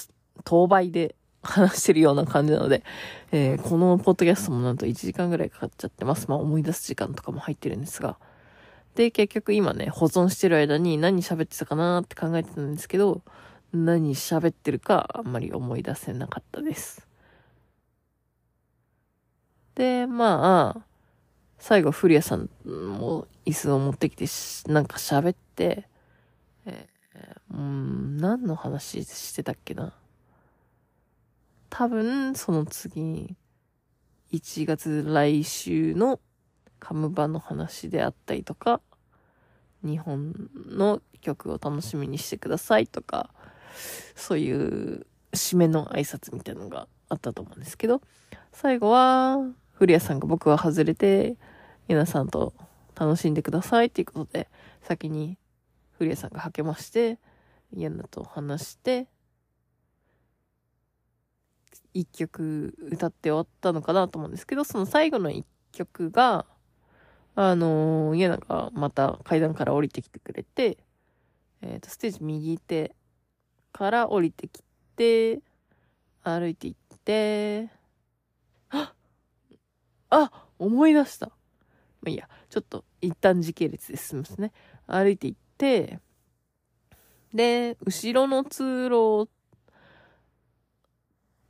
当倍で 話してるような感じなので、えー、このポッドキャストもなんと1時間ぐらいかかっちゃってます。まあ思い出す時間とかも入ってるんですが。で、結局今ね、保存してる間に何喋ってたかなって考えてたんですけど、何喋ってるかあんまり思い出せなかったです。で、まあ、最後、古谷さんも椅子を持ってきて、なんか喋って、えー、ん、何の話してたっけな。多分、その次に、1月来週のカムバの話であったりとか、日本の曲を楽しみにしてくださいとか、そういう締めの挨拶みたいなのがあったと思うんですけど、最後は、古谷さんが僕は外れて、皆さんと楽しんでくださいっていうことで、先に古谷さんがはけまして、ヤナと話して、一曲歌って終わったのかなと思うんですけど、その最後の一曲が、あのー、ヤナがまた階段から降りてきてくれて、えっ、ー、と、ステージ右手から降りてきて、歩いていって、ああ思い出した。まあいいや、ちょっと一旦時系列で進みますね。歩いて行って、で、後ろの通路を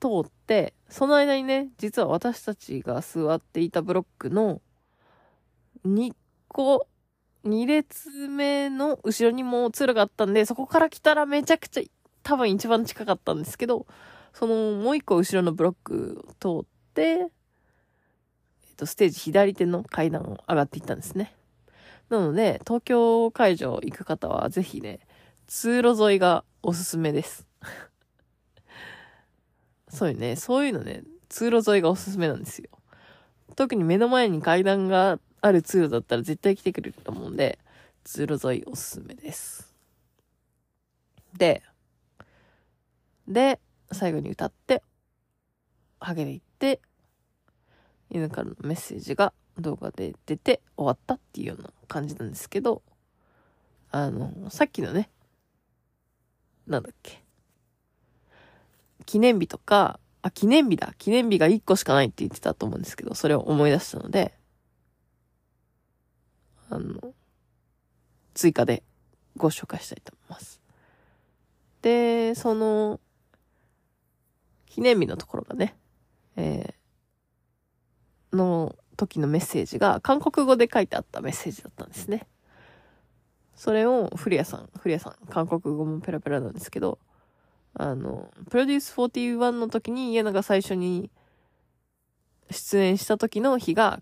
通って、その間にね、実は私たちが座っていたブロックの2個、2列目の後ろにも通路があったんで、そこから来たらめちゃくちゃ多分一番近かったんですけど、そのもう一個後ろのブロックを通って、えっと、ステージ左手の階段を上がっていったんですね。なので、東京会場行く方はぜひね、通路沿いがおすすめです。そういうね、そういうのね、通路沿いがおすすめなんですよ。特に目の前に階段があっある通路だったら絶対来てくれると思うんで、通路沿いおすすめです。で、で、最後に歌って、ハゲで行って、犬からのメッセージが動画で出て終わったっていうような感じなんですけど、あの、さっきのね、なんだっけ。記念日とか、あ、記念日だ。記念日が1個しかないって言ってたと思うんですけど、それを思い出したので、あの、追加でご紹介したいと思います。で、その、記念日のところがね、えー、の時のメッセージが韓国語で書いてあったメッセージだったんですね。それを古谷さん、古谷さん、韓国語もペラペラなんですけど、あの、プロデュース41の時に家永が最初に出演した時の日が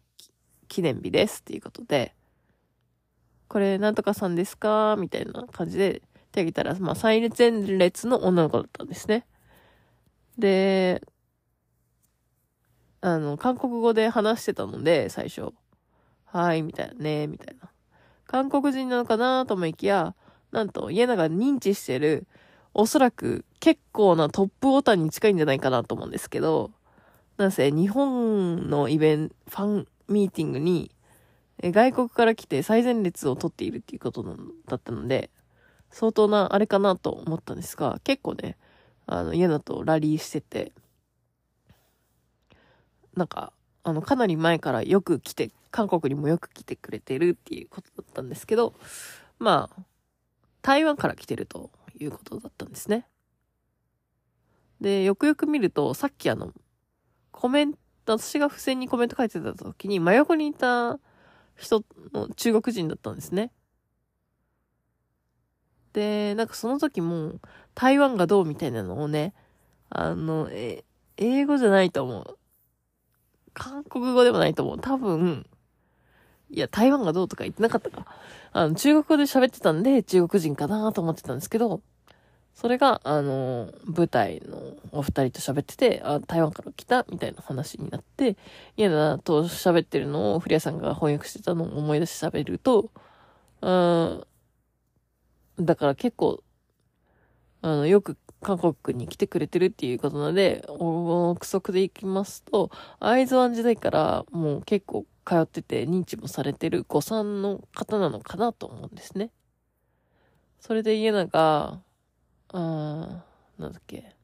記念日ですっていうことで、これなんとかさんですか？みたいな感じで手挙げたら、まあ、最前列の女の子だったんですね。で、あの、韓国語で話してたので、最初。はい、みたいなね、みたいな。韓国人なのかなと思いきや、なんと、家長が認知してる、おそらく結構なトップオタに近いんじゃないかなと思うんですけど、なんせ、日本のイベント、ファンミーティングに、外国から来て最前列を取っているっていうことだったので、相当なあれかなと思ったんですが、結構ね、あの、家だとラリーしてて、なんか、あの、かなり前からよく来て、韓国にもよく来てくれてるっていうことだったんですけど、まあ、台湾から来てるということだったんですね。で、よくよく見ると、さっきあの、コメント、私が付箋にコメント書いてた時に、真横にいた人の中国人だったんですね。で、なんかその時も、台湾がどうみたいなのをね、あの、え、英語じゃないと思う。韓国語でもないと思う。多分、いや、台湾がどうとか言ってなかったか。あの、中国語で喋ってたんで、中国人かなと思ってたんですけど、それが、あの、舞台のお二人と喋ってて、あ、台湾から来たみたいな話になって、家だと喋ってるのを、古谷さんが翻訳してたのを思い出して喋ると、うん、だから結構、あの、よく韓国に来てくれてるっていうことなので、憶測でいきますと、会津湾時代からもう結構通ってて認知もされてる誤算の方なのかなと思うんですね。それで家長、あー、なんだっけ。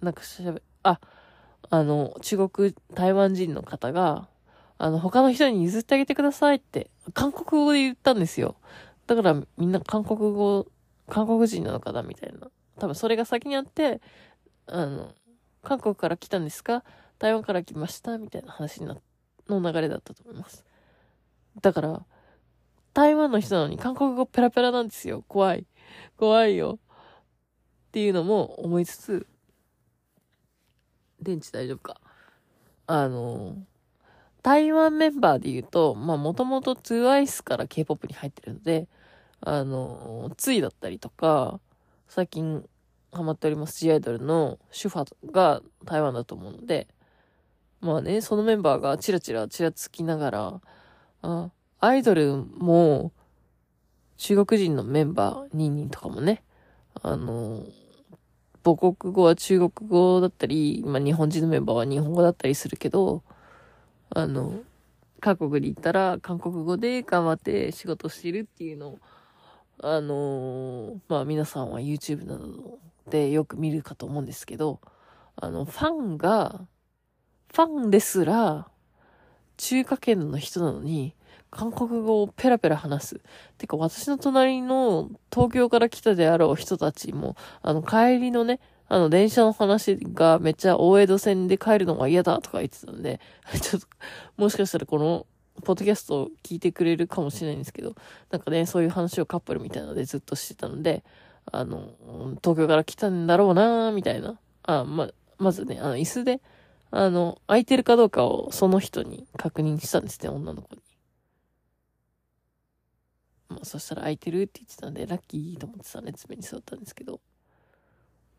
なんかしゃべ、あ、あの、中国、台湾人の方が、あの、他の人に譲ってあげてくださいって、韓国語で言ったんですよ。だからみんな韓国語、韓国人なのかなみたいな。多分それが先にあって、あの、韓国から来たんですか？台湾から来ましたみたいな話にな、の流れだったと思います。だから、台湾の人なのに韓国語ペラペラなんですよ。怖い。怖いよ。っていうのも思いつつ、電池大丈夫か。あの、台湾メンバーで言うと、まあもともと TWICE から K-POP に入ってるので、あの、ついだったりとか、最近ハマっております G アイドルのシュファが台湾だと思うので、まあね、そのメンバーがチラチラチラつきながら、あ、アイドルも中国人のメンバー2人とかもね、あの、母国語は中国語だったり、まあ日本人のメンバーは日本語だったりするけど、あの、韓国に行ったら韓国語で頑張って仕事してるっていうのをあの、まあ皆さんは YouTube などでよく見るかと思うんですけど、あの、ファンが、ファンですら、中華圏の人なのに、韓国語をペラペラ話す。てか、私の隣の東京から来たであろう人たちも、あの、帰りのね、あの、電車の話がめっちゃ大江戸線で帰るのが嫌だとか言ってたんで、ちょっと、もしかしたらこのポッドキャストを聞いてくれるかもしれないんですけど、なんかね、そういう話をカップルみたいなのでずっとしてたので、あの、東京から来たんだろうなみたいな。あ、ま、まずね、あの、椅子で、あの、空いてるかどうかをその人に確認したんですね、女の子に。まあ、そしたら空いてるって言ってたんで、ラッキーと思ってたね、爪に座ったんですけど。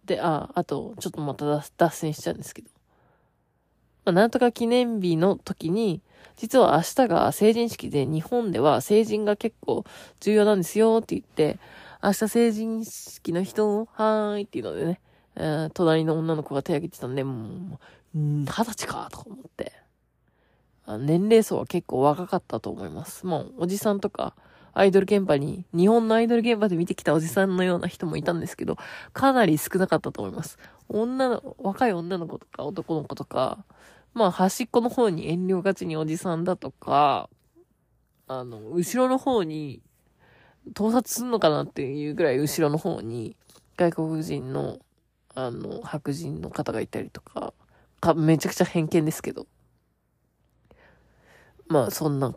で、あ、あと、ちょっとまた脱線しちゃうんですけど。まあ、なんとか記念日の時に、実は明日が成人式で日本では成人が結構重要なんですよって言って、明日成人式の人、はーいっていうのでね、えー、隣の女の子が手挙げてたんで、もう、二十歳かとか思って。年齢層は結構若かったと思います。もう、おじさんとか、アイドル現場に、日本のアイドル現場で見てきたおじさんのような人もいたんですけど、かなり少なかったと思います。女の、若い女の子とか男の子とか、まあ端っこの方に遠慮がちにおじさんだとか、あの、後ろの方に、盗撮すんのかなっていうぐらい後ろの方に、外国人の、あの、白人の方がいたりとか、か、めちゃくちゃ偏見ですけど。まあ、そんな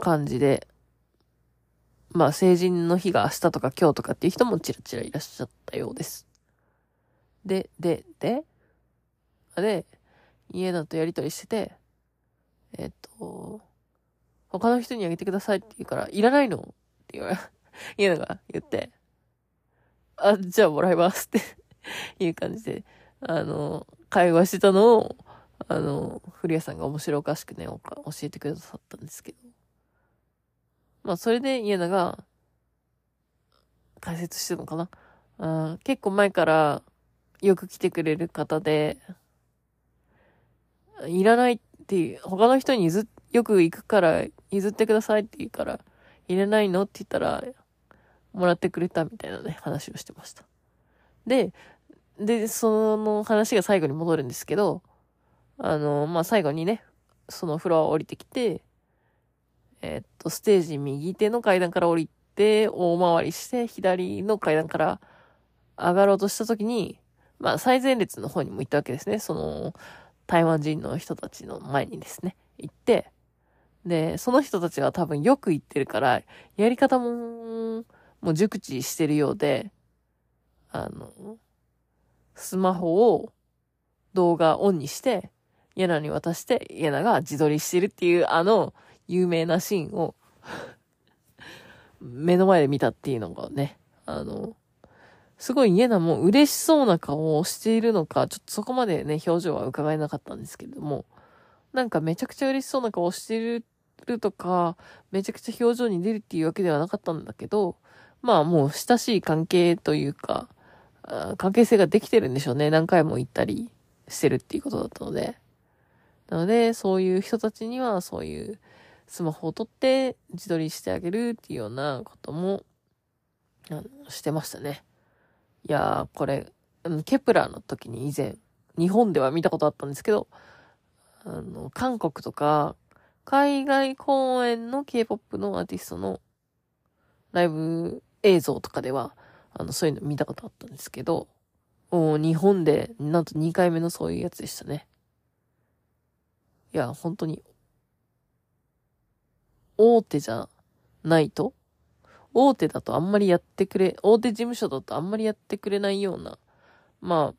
感じで、まあ、成人の日が明日とか今日とかっていう人もちらちらいらっしゃったようです。で、で、で、あれ、家だとやりとりしてて、えっと、他の人にあげてくださいって言うから、いらないのって言われ、言うのが言って、あ、じゃあもらいますって いう感じで、あの、会話してたのを、あの、古谷さんが面白おかしくね、教えてくださったんですけど。まあ、それで家長が、解説してるのかな？あ結構前からよく来てくれる方で、いらないっていう、他の人に譲、よく行くから譲ってくださいって言うから、いらないのって言ったら、もらってくれたみたいなね、話をしてました。で、で、その話が最後に戻るんですけど、あの、まあ、最後にね、そのフロア降りてきて、えー、っと、ステージ右手の階段から降りて、大回りして、左の階段から上がろうとした時に、まあ、最前列の方にも行ったわけですね。その、台湾人の人たちの前にですね、行って、で、その人たちは多分よく行ってるから、やり方も、もう熟知してるようで、あの、スマホを動画オンにして、ヤナに渡して、ヤナが自撮りしてるっていうあの有名なシーンを目の前で見たっていうのがね、あの、すごいイエナも嬉しそうな顔をしているのか、ちょっとそこまでね、表情は伺えなかったんですけれども、なんかめちゃくちゃ嬉しそうな顔をしているとか、めちゃくちゃ表情に出るっていうわけではなかったんだけど、まあもう親しい関係というか、関係性ができてるんでしょうね。何回も行ったりしてるっていうことだったので。なので、そういう人たちにはそういうスマホを取って自撮りしてあげるっていうようなことも、あの、してましたね。いやー、これ、ケプラーの時に以前、日本では見たことあったんですけど、あの、韓国とか、海外公演の K-POP のアーティストのライブ映像とかでは、あの、そういうの見たことあったんですけど、もう日本で、なんと2回目のそういうやつでしたね。いや、本当に、大手じゃないと？大手だとあんまりやってくれ、大手事務所だとあんまりやってくれないような、まあ、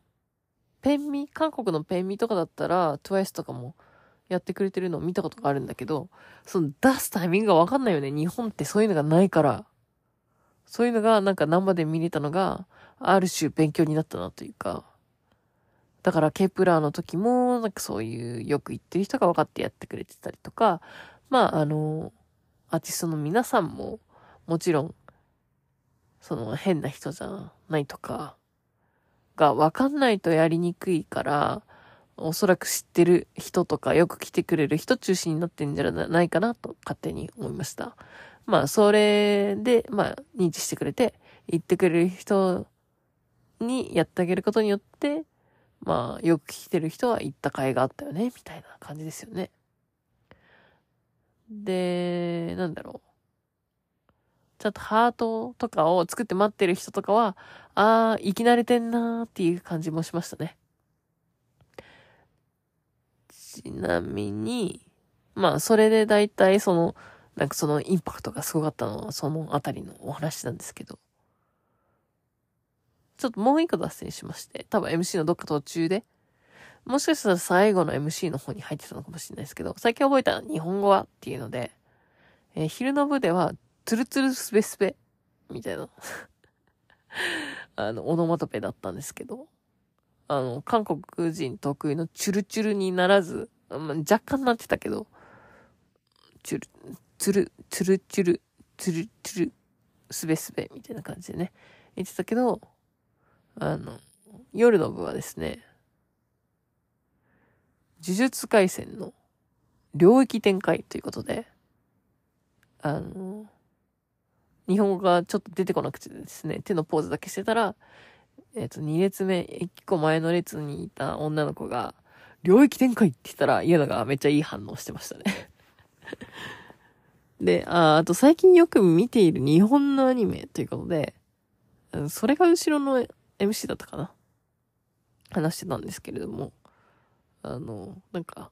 ペンミ、韓国のペンミとかだったら、TWICE とかもやってくれてるのを見たことがあるんだけど、その出すタイミングがわかんないよね。日本ってそういうのがないから。そういうのがなんか生で見れたのが、ある種勉強になったなというか。だからケプラーの時も、なんかそういうよく言ってる人が分かってやってくれてたりとか、まああの、アーティストの皆さんも、もちろん、その変な人じゃないとか、がわかんないとやりにくいから、おそらく知ってる人とかよく来てくれる人中心になってんじゃないかなと勝手に思いました。まあ、それで、まあ、認知してくれて、言ってくれる人にやってあげることによって、まあ、よく来てる人は行った甲斐があったよね、みたいな感じですよね。で、なんだろう。ちょっとハートとかを作って待ってる人とかは、ああ、生き慣れてんなーっていう感じもしましたね。ちなみに、まあ、それで大体その、なんかそのインパクトがすごかったのはそのあたりのお話なんですけど。ちょっともう一個脱線しまして、多分 MC のどっか途中で、もしかしたら最後の MC の方に入ってたのかもしれないですけど、最近覚えた日本語はっていうので、えー、昼の部ではツルツルスベスベ、みたいな あの、オノマトペだったんですけど、あの、韓国人得意のチュルチュルにならず、まあ、若干なってたけど、チュル、ツル、ツルチュル、ツルチュル、スベスベ、みたいな感じでね、言ってたけど、あの、夜の部はですね、呪術回戦の領域展開ということで、あの、日本語がちょっと出てこなくてですね、手のポーズだけしてたら、えっ、と、2列目、1個前の列にいた女の子が、領域展開って言ったら、嫌ながめっちゃいい反応してましたね。で、あ、あと最近よく見ている日本のアニメということで、それが後ろの MC だったかな？話してたんですけれども、あの、なんか、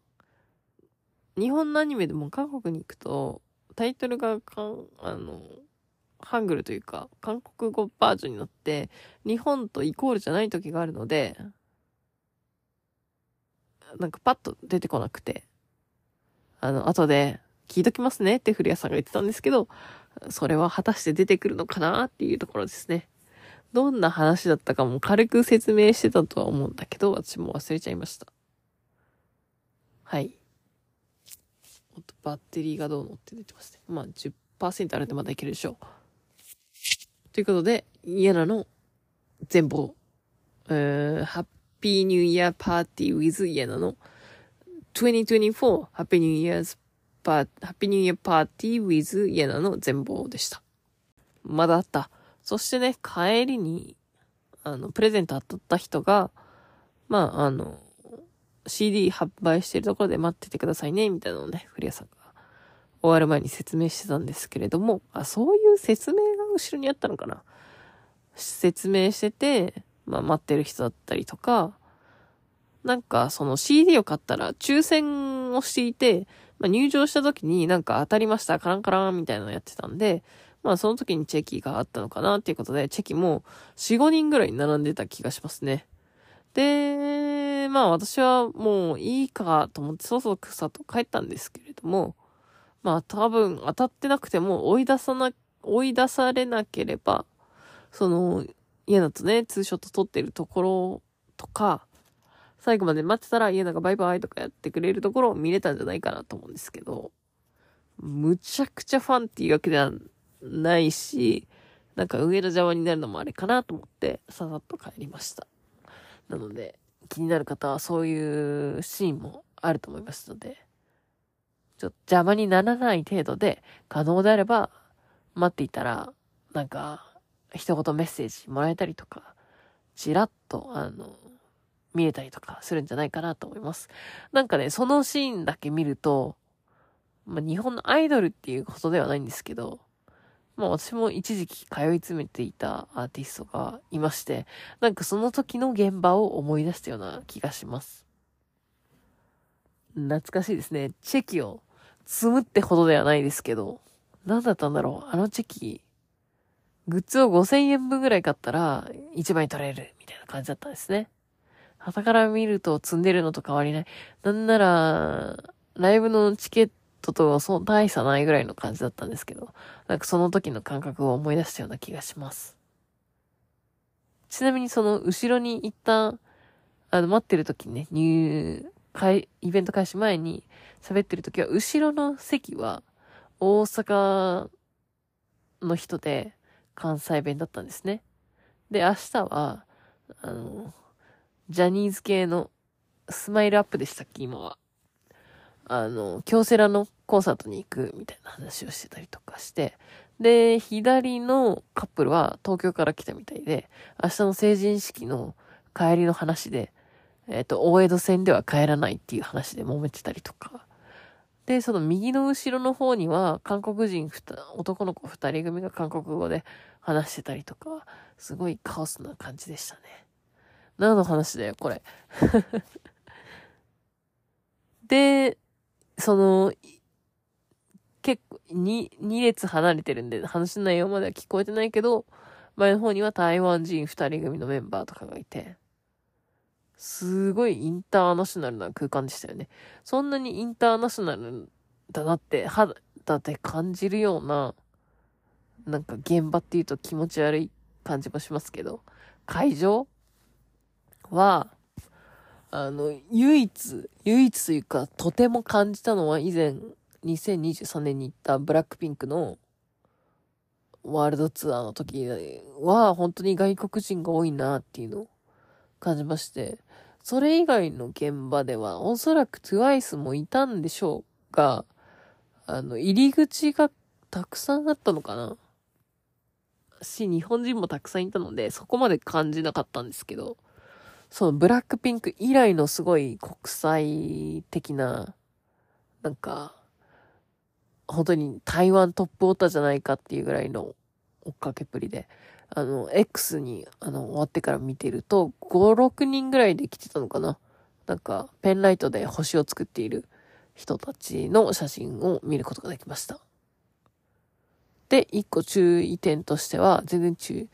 日本のアニメでも韓国に行くと、タイトルがかん、あの、ハングルというか、韓国語バージョンになって、日本とイコールじゃない時があるので、なんかパッと出てこなくて、あの、後で聞いときますねって古谷さんが言ってたんですけど、それは果たして出てくるのかなっていうところですね。どんな話だったかも軽く説明してたとは思うんだけど、私も忘れちゃいました。はい。バッテリーがどうのって出てますね。まあ10%あるんでまだいけるでしょう。ということで、イエナの全貌。えー、ハッピーニューイヤーパーティー with イエナの2024ハッピーニューイヤーパー、ハッピーニューイヤーパーティー with イエナの全貌でした。まだあった。そしてね、帰りに、あの、プレゼント当たった人が、まあ、あの、CD 発売してるところで待っててくださいね、みたいなのをね、古谷さんが終わる前に説明してたんですけれども、あ、そういう説明が後ろにあったのかな？説明してて、まあ待ってる人だったりとか、なんかその CD を買ったら抽選をしていて、まあ、入場した時になんか当たりました、カランカランみたいなのやってたんで、まあその時にチェキがあったのかなっていうことで、チェキも4、5人ぐらい並んでた気がしますね。で、まあ私はもういいかと思ってそろそろ草と帰ったんですけれども、まあ多分当たってなくても追い出さな、追い出されなければ、その、家だとね、ツーショット撮ってるところとか、最後まで待ってたら家なんかバイバイとかやってくれるところを見れたんじゃないかなと思うんですけど、むちゃくちゃファンっていうわけではないし、なんか上の邪魔になるのもあれかなと思って、ささっと帰りました。なので、気になる方はそういうシーンもあると思いますので、ちょっと邪魔にならない程度で、可能であれば、待っていたら、なんか、一言メッセージもらえたりとか、ちらっと、あの、見えたりとかするんじゃないかなと思います。なんかね、そのシーンだけ見ると、まあ、日本のアイドルっていうことではないんですけど、まあ私も一時期通い詰めていたアーティストがいまして、なんかその時の現場を思い出したような気がします。懐かしいですね。チェキを積むってほどではないですけど、何だったんだろうあのチェキ、グッズを5000円分ぐらい買ったら1枚取れるみたいな感じだったんですね。旗から見ると積んでるのと変わりない。なんなら、ライブのチケットとそう大差ないぐらいの感じだったんですけど、なんかその時の感覚を思い出したような気がします。ちなみにその後ろに行った、あの待ってる時にね、入会、イベント開始前に喋ってる時は、後ろの席は大阪の人で関西弁だったんですね。で、明日は、あの、ジャニーズ系のスマイルアップでしたっけ、今は。あの、京セラのコンサートに行くみたいな話をしてたりとかして、で、左のカップルは東京から来たみたいで、明日の成人式の帰りの話で、えっ、ー、と、大江戸線では帰らないっていう話で揉めてたりとか。で、その右の後ろの方には、韓国人男の子二人組が韓国語で話してたりとか、すごいカオスな感じでしたね。何の話だよ、これ。で、その、結構、に、二列離れてるんで、話の内容までは聞こえてないけど、前の方には台湾人二人組のメンバーとかがいて、すごいインターナショナルな空間でしたよね。そんなにインターナショナルだなって、肌で感じるような、なんか現場っていうと気持ち悪い感じもしますけど、会場は、あの、唯一、唯一というか、とても感じたのは以前、2023年に行ったブラックピンクのワールドツアーの時は、本当に外国人が多いなっていうのを感じまして、それ以外の現場では、おそらく TWICE もいたんでしょうが、あの、入り口がたくさんあったのかな？し、日本人もたくさんいたので、そこまで感じなかったんですけど、そのブラックピンク以来のすごい国際的な、なんか、本当に台湾トップオータじゃないかっていうぐらいの追っかけっぷりで、あの、X に、あの、終わってから見てると、5、6人ぐらいで来てたのかななんか、ペンライトで星を作っている人たちの写真を見ることができました。で、一個注意点としては、全然注意、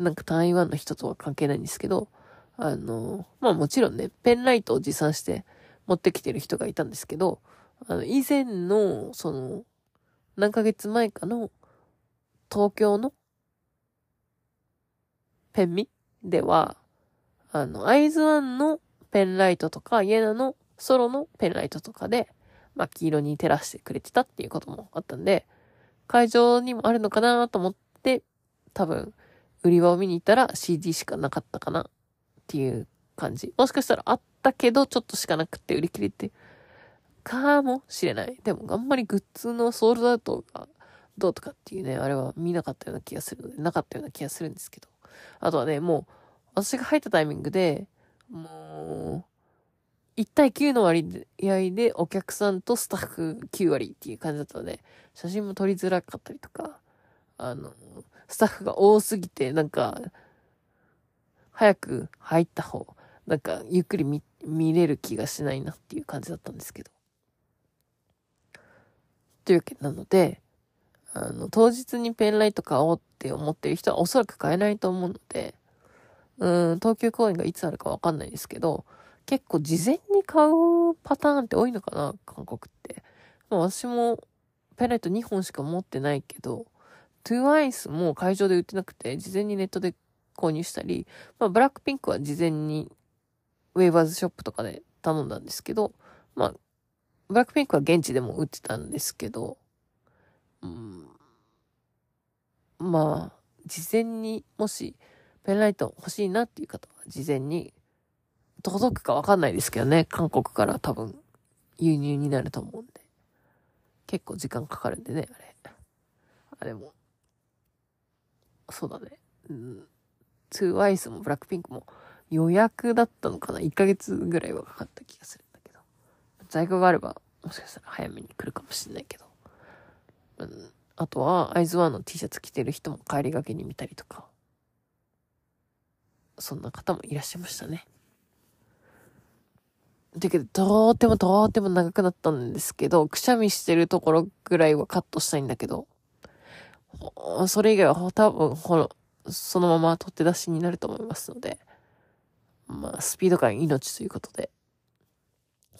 なんか台湾の人とは関係ないんですけど、あの、まあもちろんね、ペンライトを持参して持ってきてる人がいたんですけど、あの、以前の、その、何ヶ月前かの、東京の、ペンミでは、あの、アイズワンのペンライトとか、イエナのソロのペンライトとかで、まあ、黄色に照らしてくれてたっていうこともあったんで、会場にもあるのかなと思って、多分、売り場を見に行ったら CD しかなかったかな。っていう感じ。もしかしたらあったけど、ちょっとしかなくて売り切れて、かもしれない。でも、あんまりグッズのソールドアウトがどうとかっていうね、あれは見なかったような気がするので、なかったような気がするんですけど。あとはね、もう、私が入ったタイミングで、もう、1対9の割合でお客さんとスタッフ9割っていう感じだったので、写真も撮りづらかったりとか、あの、スタッフが多すぎて、なんか、早く入った方、なんか、ゆっくり見、見れる気がしないなっていう感じだったんですけど。というわけなので、あの、当日にペンライト買おうって思ってる人はおそらく買えないと思うので、うん、東京公演がいつあるかわかんないですけど、結構事前に買うパターンって多いのかな韓国って。まあ私もペンライト2本しか持ってないけど、トゥワイスも会場で売ってなくて、事前にネットで購入したり、まあブラックピンクは事前にウェーバーズショップとかで頼んだんですけど、まあ、ブラックピンクは現地でも売ってたんですけど、うん、まあ、事前にもしペンライト欲しいなっていう方は事前に届くかわかんないですけどね、韓国から多分輸入になると思うんで。結構時間かかるんでね、あれ。あれも。そうだね。うん。トゥーワイスもブラックピンクも予約だったのかな ?1 ヶ月ぐらいはかかった気がするんだけど。在庫があれば、もしかしたら早めに来るかもしれないけど。うん。あとは、アイズワンの T シャツ着てる人も帰りがけに見たりとか。そんな方もいらっしゃいましたね。だけど、とーてもとーても長くなったんですけど、くしゃみしてるところぐらいはカットしたいんだけど、それ以外は多分、ほの、そのまま取って出しになると思いますので、まあ、スピード感命ということで、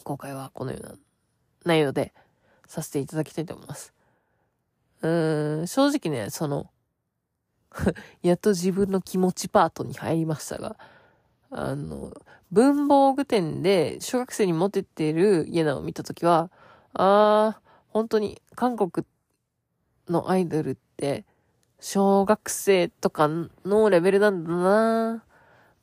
今回はこのような内容でさせていただきたいと思います。うーん、正直ね、その、やっと自分の気持ちパートに入りましたが、あの、文房具店で小学生に持っててる家ナを見たときは、あー、本当に韓国のアイドルって、小学生とかのレベルなんだな。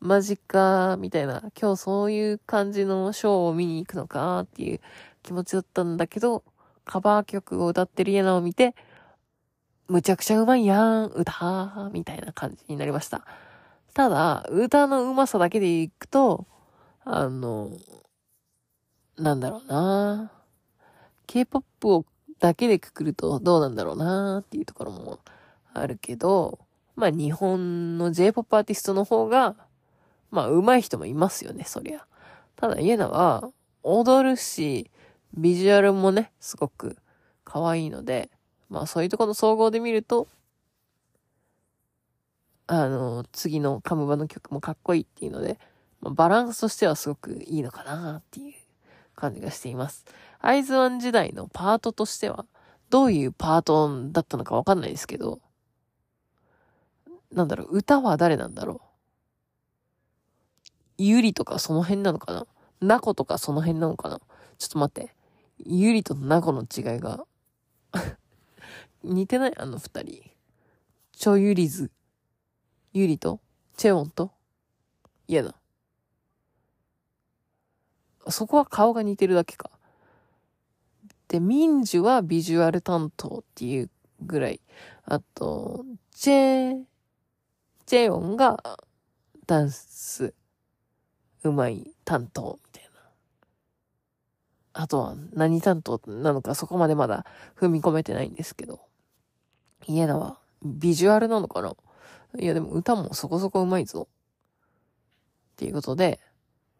マジか、みたいな、今日そういう感じのショーを見に行くのかっていう気持ちだったんだけど、カバー曲を歌ってる家ナを見て、むちゃくちゃうまいやん、歌、みたいな感じになりました。ただ、歌のうまさだけでいくと、あの、なんだろうな。K-POP をだけでくくるとどうなんだろうなっていうところもあるけど、まあ日本の J-POP アーティストの方が、まあ上手い人もいますよね、そりゃ。ただ、イエナは踊るし、ビジュアルもね、すごく可愛いので、まあそういうとこの総合で見ると、あの、次のカムバの曲もかっこいいっていうので、まあ、バランスとしてはすごくいいのかなっていう感じがしています。アイズワン時代のパートとしては、どういうパートだったのかわかんないですけど、なんだろう、歌は誰なんだろう？ゆりとかその辺なのかな？なことかその辺なのかな？ちょっと待って。ゆりとなこの違いが 似てない？あの二人。ちょゆりず。ゆりと？チェオンと？嫌だ。そこは顔が似てるだけか。で、ミンジュはビジュアル担当っていうぐらい。あと、チェー、チェオンがダンスうまい担当みたいな。あとは何担当なのかそこまでまだ踏み込めてないんですけど。イエナはビジュアルなのかな？いやでも歌もそこそこうまいぞ。っていうことで、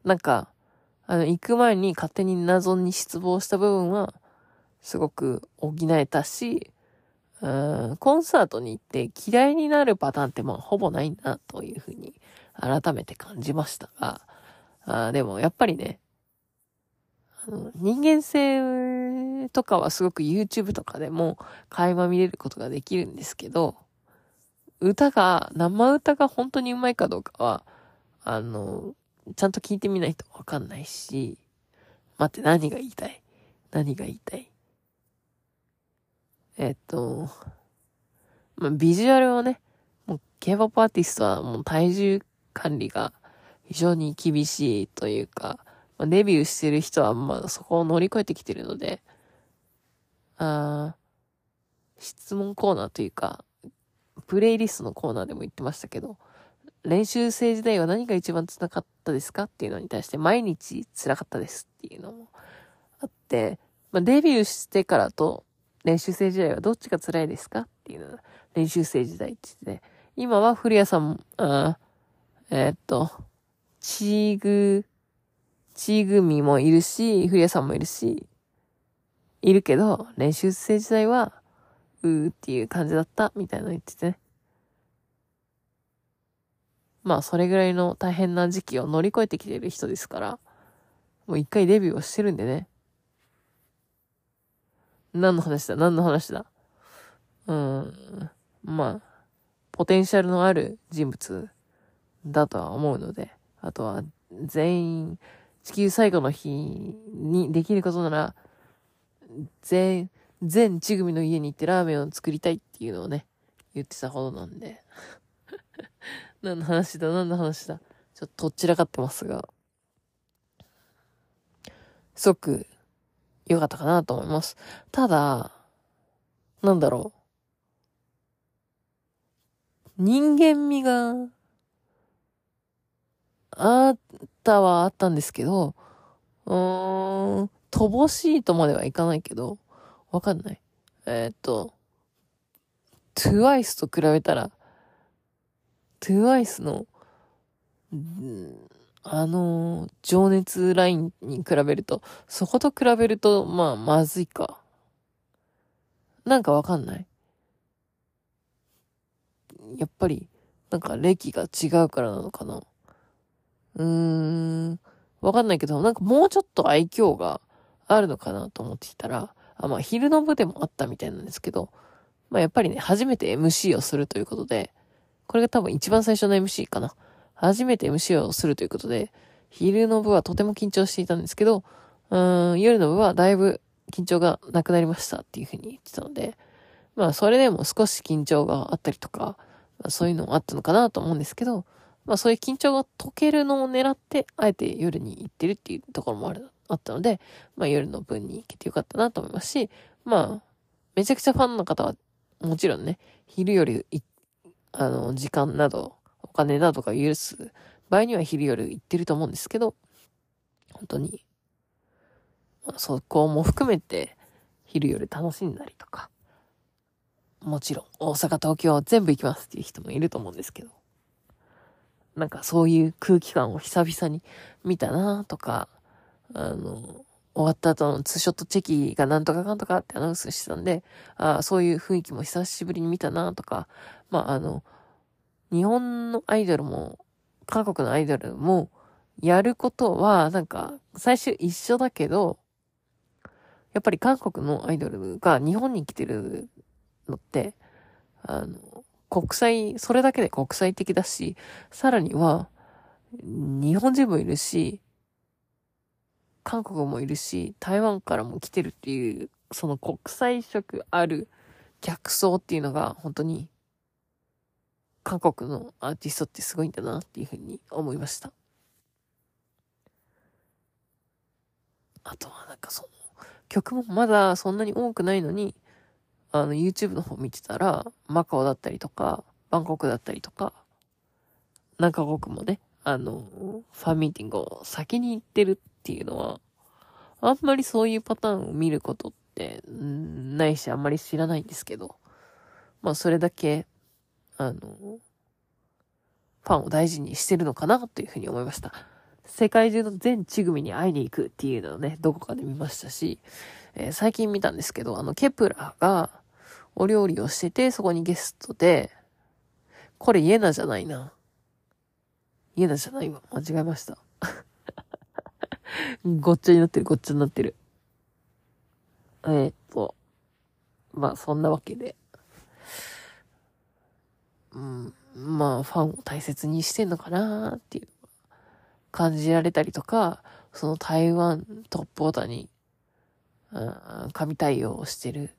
なんか、あの、行く前に勝手に謎に失望した部分は、すごく補えたし、うん、コンサートに行って嫌いになるパターンってまあほぼないなというふうに改めて感じましたが、あでもやっぱりね、あの、人間性とかはすごく YouTube とかでも垣間見れることができるんですけど、歌が、生歌が本当にうまいかどうかは、あの、ちゃんと聞いてみないとわかんないし、待って、何が言いたい？何が言いたい？えっと、まあ、ビジュアルはね、もう K-POP アーティストはもう体重管理が非常に厳しいというか、まあ、デビューしてる人はまあそこを乗り越えてきてるので、あ質問コーナーというか、プレイリストのコーナーでも言ってましたけど、練習生時代は何が一番辛かったですかっていうのに対して毎日辛かったですっていうのもあって、まあ、デビューしてからと練習生時代はどっちが辛いですか？っていうのが練習生時代って言ってね、今は古谷さん、あえー、っと、チーグ、チーグミもいるし、古谷さんもいるし、いるけど、練習生時代は、うーっていう感じだった、みたいなの言っててね。まあ、それぐらいの大変な時期を乗り越えてきてる人ですから、もう一回デビューをしてるんでね。何の話だ？何の話だ？うん。まあ、ポテンシャルのある人物だとは思うので、あとは全員、地球最後の日にできることなら、全、全地組の家に行ってラーメンを作りたいっていうのをね、言ってたほどなんで。何の話だ？何の話だ？ちょっととっちらかってますが。すごく良かったかなと思います。ただ、なんだろう。人間味があったはあったんですけど、うーん、乏しいとまではいかないけど、わかんない。えー、っと、TWICE と比べたら、TWICE の、あの、情熱ラインに比べると、そこと比べると、まあ、まずいか。なんかわかんない？やっぱり、なんか歴が違うからなのかな。うーん、わかんないけど、なんかもうちょっと愛嬌があるのかなと思っていたら、あ、まあ昼の部でもあったみたいなんですけど、まあやっぱりね、初めて MC をするということで、これが多分一番最初の MC かな。初めて MC をするということで、昼の部はとても緊張していたんですけど、うーん、夜の部はだいぶ緊張がなくなりましたっていうふうに言ってたので、まあそれでも少し緊張があったりとか、まあ、そういうのもあったのかなと思うんですけど、まあそういう緊張が解けるのを狙って、あえて夜に行ってるっていうところもある、あったので、まあ夜の分に行けてよかったなと思いますし、まあ、めちゃくちゃファンの方は、もちろんね、昼より、あの、時間など、お金などが許す。場合には昼夜行ってると思うんですけど、本当に、そこも含めて、昼夜楽しんだりとか、もちろん、大阪、東京全部行きますっていう人もいると思うんですけど、なんかそういう空気感を久々に見たなとか、あの、終わった後のツーショットチェキがなんとかかんとかってアナウンスしてたんで、あそういう雰囲気も久しぶりに見たなとか、まああの、日本のアイドルも、韓国のアイドルも、やることは、なんか、最初一緒だけど、やっぱり韓国のアイドルが日本に来てるのって、あの、国際、それだけで国際的だし、さらには、日本人もいるし、韓国もいるし、台湾からも来てるっていう、その国際色ある客層っていうのが本当に韓国のアーティストってすごいんだなっていうふうに思いました。あとはなんかその曲もまだそんなに多くないのにあの、YouTube の方見てたら、マカオだったりとか、バンコクだったりとか、何カ国もね、あの、ファンミーティングを先に行ってるっていうのは、あんまりそういうパターンを見ることって、ないし、あんまり知らないんですけど、まあ、それだけ、あの、ファンを大事にしてるのかなというふうに思いました。世界中の全地組に会いに行くっていうのをね、どこかで見ましたし、えー、最近見たんですけど、あの、ケプラーが、お料理をしてて、そこにゲストで、これイエナじゃないな。イエナじゃないわ。間違えました。ごっちゃになってる、ごっちゃになってる。えー、っと、まあそんなわけで。うん、まあファンを大切にしてんのかなっていう感じられたりとか、その台湾トップオーダーに、うん、神対応をしてる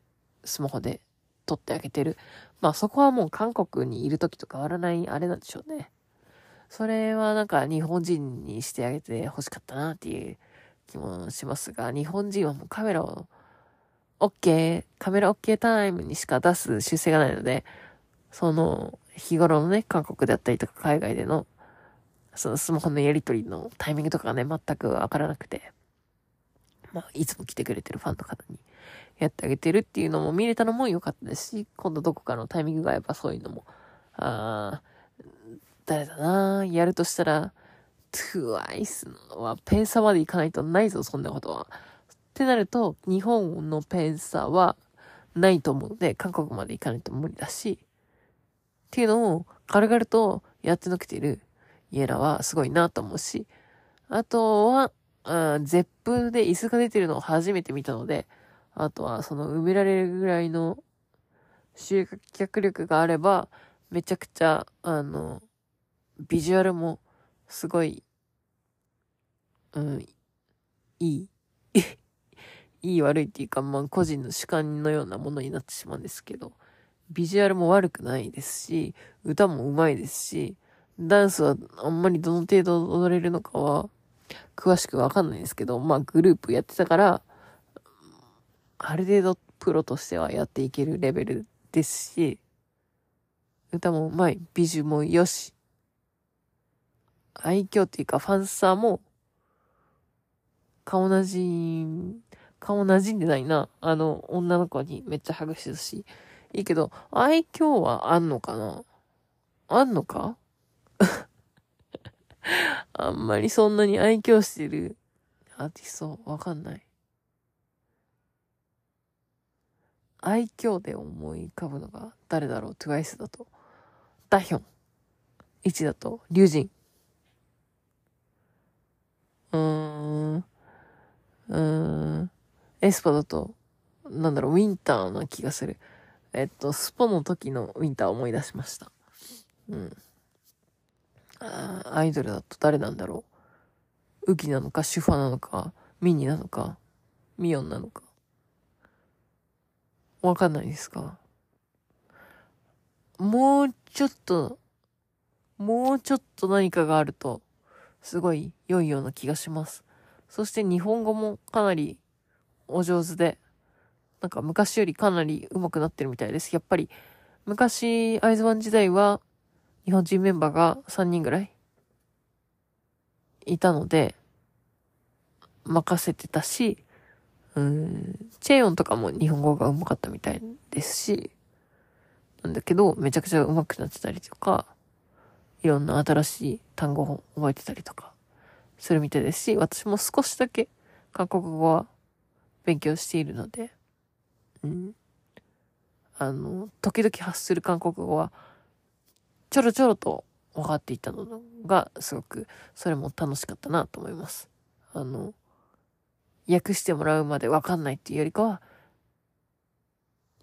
スマホで撮ってあげてる。まあそこはもう韓国にいる時と変わらないあれなんでしょうね。それはなんか日本人にしてあげて欲しかったなっていう気もしますが、日本人はもうカメラを OK、カメラ OK タイムにしか出す習性がないので、その日頃のね、韓国であったりとか海外でのそのスマホのやりとりのタイミングとかがね、全くわからなくて、まあ、いつも来てくれてるファンの方にやってあげてるっていうのも見れたのも良かったですし、今度どこかのタイミングがやっぱそういうのも、あー誰だなやるとしたら、TWICE のはペンサまで行かないとないぞ、そんなことは。ってなると、日本のペンサはないと思うので、韓国まで行かないと無理だし、っていうのを軽々とやってのけている家らはすごいなと思うし、あとは、うん、ゼップで椅子が出てるのを初めて見たので、あとはその埋められるぐらいの集客力があれば、めちゃくちゃ、あの、ビジュアルもすごい、うん、いい。いい悪いっていうか、まあ個人の主観のようなものになってしまうんですけど、ビジュアルも悪くないですし、歌も上手いですし、ダンスはあんまりどの程度踊れるのかは、詳しくわかんないですけど、まあグループやってたから、ある程度プロとしてはやっていけるレベルですし、歌も上手い、美女もよし、愛嬌っていうかファンサーも、顔なじん、顔なじんでないな。あの、女の子にめっちゃハグしてるし。いいけど、愛嬌はあんのかな？あんのか？あんまりそんなに愛嬌してるアーティストわかんない。愛嬌で思い浮かぶのが誰だろう ?TWICE だと。ダヒョン。1だと、リュウジン。うーん。うーん。エスパだと、なんだろう、ウィンターな気がする。えっと、スポの時のウィンター思い出しました。うん。あアイドルだと誰なんだろう？ウキなのか、シュファなのか、ミニなのか、ミオンなのか。わかんないですか？もうちょっと、もうちょっと何かがあると、すごい良いような気がします。そして日本語もかなりお上手で、なんか昔よりかなり上手くなってるみたいです。やっぱり、昔、アイズワン時代は、日本人メンバーが3人ぐらいいたので、任せてたし、うん、チェヨンとかも日本語が上手かったみたいですし、なんだけど、めちゃくちゃ上手くなってたりとか、いろんな新しい単語を覚えてたりとか、するみたいですし、私も少しだけ韓国語は勉強しているので、うん。あの、時々発する韓国語は、ちょろちょろと分かっていたのが、すごく、それも楽しかったなと思います。あの、訳してもらうまで分かんないっていうよりかは、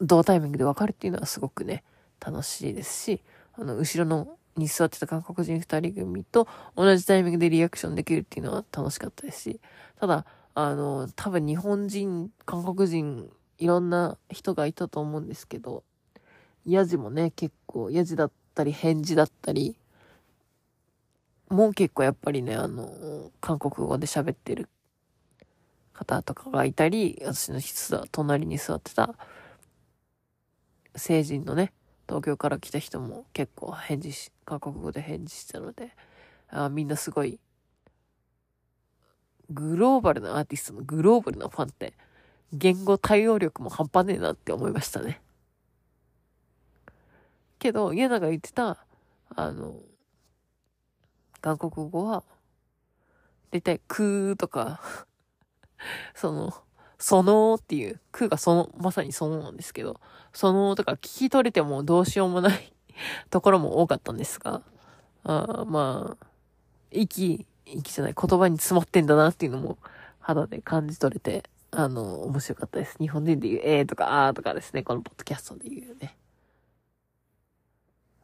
同タイミングで分かるっていうのはすごくね、楽しいですし、あの、後ろのに座ってた韓国人二人組と同じタイミングでリアクションできるっていうのは楽しかったですし、ただ、あの、多分日本人、韓国人いろんな人がいたと思うんですけど、ヤジもね、結構、ヤジだったり、返事だったり、もう結構やっぱりね、あの、韓国語で喋ってる方とかがいたり、私の隣に座ってた、成人のね、東京から来た人も結構返事し、韓国語で返事したので、あみんなすごい、グローバルなアーティストのグローバルなファンって、言語対応力も半端ねえなって思いましたね。けど、家長が言ってた、あの、韓国語は、だいたいくーとか その、そのっていう、くがその、まさにそのなんですけど、そのとか聞き取れてもどうしようもない ところも多かったんですが、あまあ、息、息じゃない言葉に詰まってんだなっていうのも肌で感じ取れて、あの、面白かったです。日本人で言うえーとかあーとかですね、このポッドキャストで言うね。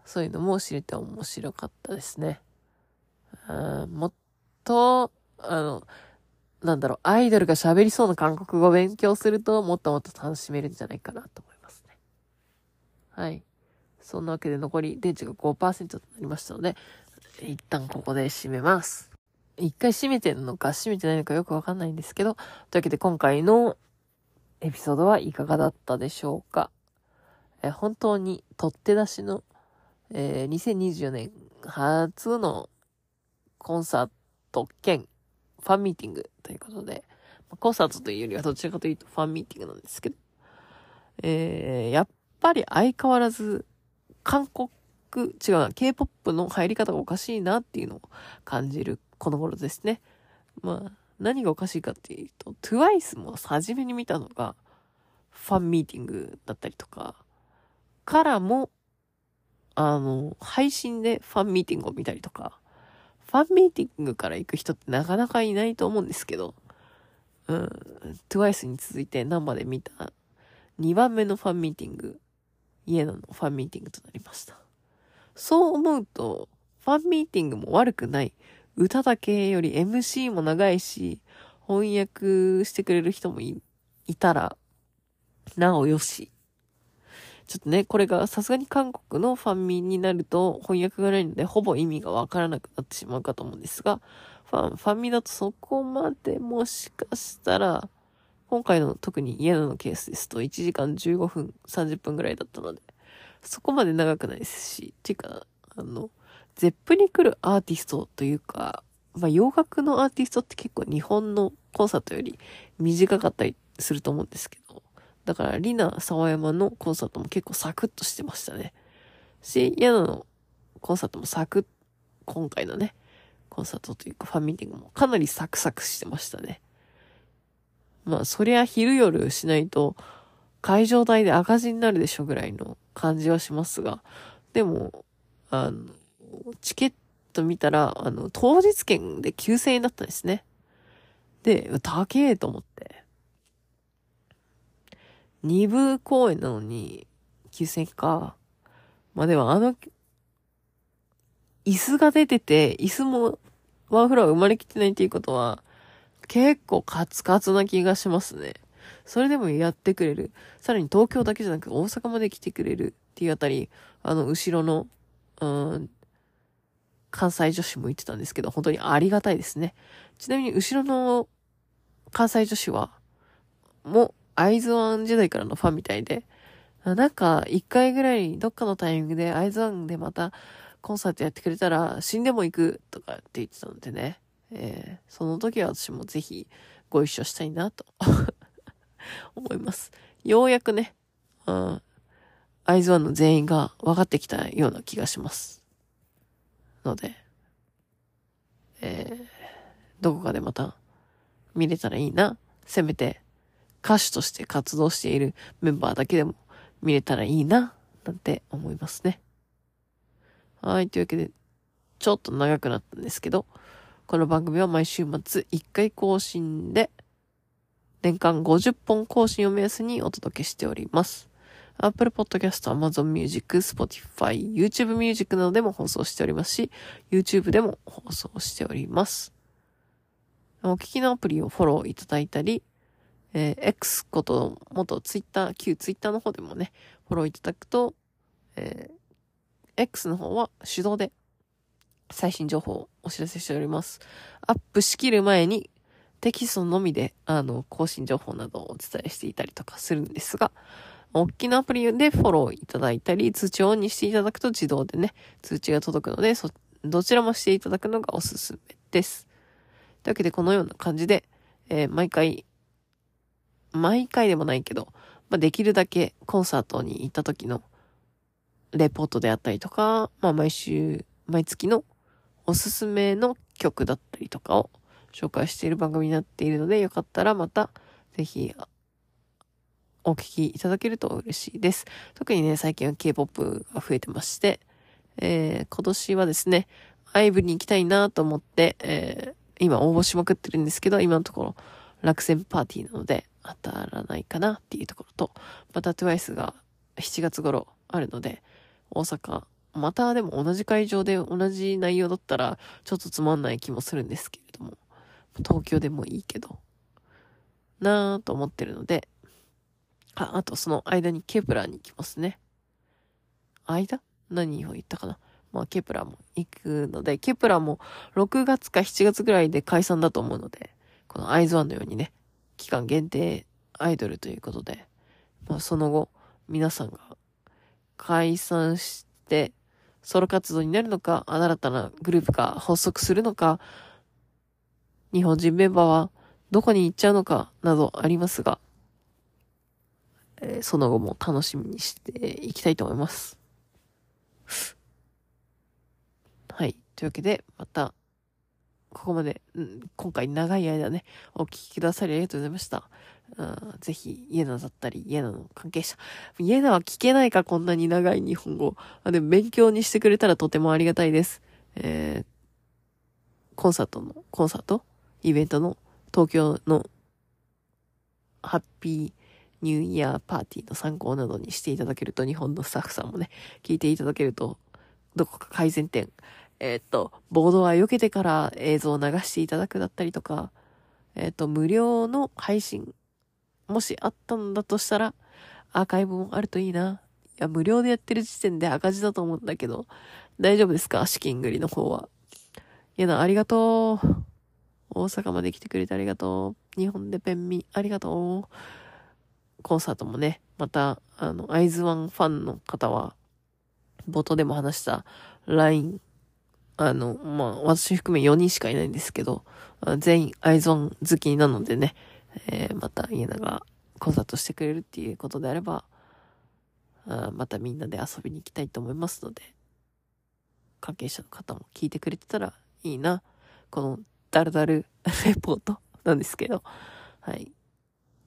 そういうのも知れて面白かったですね。あもっと、あの、なんだろう、アイドルが喋りそうな韓国語を勉強すると、もっともっと楽しめるんじゃないかなと思いますね。はい。そんなわけで残り電池が5%となりましたので、一旦ここで締めます。一回閉めてるのか閉めてないのかよくわかんないんですけど、というわけで今回のエピソードはいかがだったでしょうか。え本当に取って出しの、えー、2024年初のコンサート兼ファンミーティングということで、コンサートというよりはどちらかというとファンミーティングなんですけど、えー、やっぱり相変わらず韓国、違うな、K-POP の入り方がおかしいなっていうのを感じるこの頃ですね。まあ、何がおかしいかっていうと、TWICE も初めに見たのが、ファンミーティングだったりとか、からも、あの、配信でファンミーティングを見たりとか、ファンミーティングから行く人ってなかなかいないと思うんですけど、うん、TWICE に続いて生で見た2番目のファンミーティング、イエナのファンミーティングとなりました。そう思うと、ファンミーティングも悪くない。歌だけより MC も長いし、翻訳してくれる人もいたら、なおよし。ちょっとね、これがさすがに韓国のファンミになると翻訳がないので、ほぼ意味がわからなくなってしまうかと思うんですが、ファン、ファンミだとそこまでもしかしたら、今回の特に嫌なのケースですと1時間15分、30分ぐらいだったので、そこまで長くないですし、っていうか、あの、ゼップに来るアーティストというか、まあ洋楽のアーティストって結構日本のコンサートより短かったりすると思うんですけど、だから、リナ沢山のコンサートも結構サクッとしてましたね。し、ヤナのコンサートもサクッ、今回のね、コンサートというかファンミーティングもかなりサクサクしてましたね。まあ、そりゃ昼夜しないと会場代で赤字になるでしょぐらいの感じはしますが、でも、あの、チケット見たら、あの、当日券で9000円だったんですね。で、高えと思って。二部公演なのに、9000円か。まあでもあの、椅子が出てて、椅子もワンフロア生まれきってないっていうことは、結構カツカツな気がしますね。それでもやってくれる。さらに東京だけじゃなく大阪まで来てくれるっていうあたり、あの、後ろの、うん、関西女子も言ってたんですけど、本当にありがたいですね。ちなみに後ろの関西女子は、もうアイズワン時代からのファンみたいで、なんか、一回ぐらい、どっかのタイミングで、アイズワンでまた、コンサートやってくれたら、死んでも行く、とかって言ってたのでね。えー、その時は私もぜひ、ご一緒したいな、と 思います。ようやくね、うん、アイズワンの全員が分かってきたような気がします。ので、えー、どこかでまた、見れたらいいな。せめて、歌手として活動しているメンバーだけでも見れたらいいな、なんて思いますね。はい、というわけで、ちょっと長くなったんですけど、この番組は毎週末1回更新で、年間50本更新を目安にお届けしております。Apple Podcast、Amazon Music、Spotify、YouTube Music などでも放送しておりますし、YouTube でも放送しております。お聞きのアプリをフォローいただいたり、えー、X こと、元ツイッター、旧ツイッターの方でもね、フォローいただくと、えー、X の方は手動で最新情報をお知らせしております。アップしきる前にテキストのみで、あの、更新情報などをお伝えしていたりとかするんですが、大きなアプリでフォローいただいたり、通知をオンにしていただくと自動でね、通知が届くので、そ、どちらもしていただくのがおすすめです。というわけで、このような感じで、えー、毎回毎回でもないけど、まあ、できるだけコンサートに行った時のレポートであったりとか、まあ、毎週、毎月のおすすめの曲だったりとかを紹介している番組になっているので、よかったらまた、ぜひ、お聞きいただけると嬉しいです。特にね、最近は K-POP が増えてまして、えー、今年はですね、アイブに行きたいなと思って、えー、今応募しまくってるんですけど、今のところ落選パーティーなので当たらないかなっていうところと、また TWICE が7月頃あるので、大阪、またでも同じ会場で同じ内容だったらちょっとつまんない気もするんですけれども、東京でもいいけど、なぁと思ってるので、あ、あとその間にケプラーに行きますね。間？何を言ったかな？まあ、ケプラーも行くので、ケプラーも6月か7月ぐらいで解散だと思うので、このアイズワンのようにね、期間限定アイドルということで、まあ、その後、皆さんが解散して、ソロ活動になるのか、新たなグループが発足するのか、日本人メンバーはどこに行っちゃうのかなどありますが、えー、その後も楽しみにしていきたいと思います。はい。というわけで、また、ここまで、うん、今回長い間ね、お聞きくださりありがとうございました。うん、ぜひ、イエナだったり、イエナの関係者。イエナは聞けないか、こんなに長い日本語。あでも、勉強にしてくれたらとてもありがたいです。えー、コンサートの、コンサート？イベントの？東京の？ハッピーニューイヤーパーティーの参考などにしていただけると、日本のスタッフさんもね、聞いていただけると、どこか改善点、えー、っと、ボードは避けてから映像を流していただくだったりとか、えー、っと、無料の配信、もしあったんだとしたら、アーカイブもあるといいな。いや、無料でやってる時点で赤字だと思うんだけど、大丈夫ですか？資金繰りの方は。いやな、ありがとう。大阪まで来てくれてありがとう。日本でペンミ、ありがとう。コンサートもね、また、あの、アイズワンファンの方は、冒頭でも話した LINE、あの、まあ、私含め4人しかいないんですけど、全員アイズワン好きなのでね、えー、また家長コンサートしてくれるっていうことであれば、あまたみんなで遊びに行きたいと思いますので、関係者の方も聞いてくれてたらいいな。このダルダルレポートなんですけど。はい。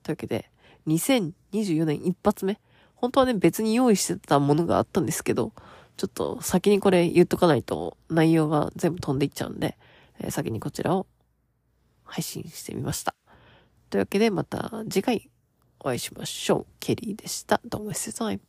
というわけで、2024年一発目。本当はね、別に用意してたものがあったんですけど、ちょっと先にこれ言っとかないと内容が全部飛んでいっちゃうんで、えー、先にこちらを配信してみました。というわけでまた次回お会いしましょう。ケリーでした。どうも、すいま。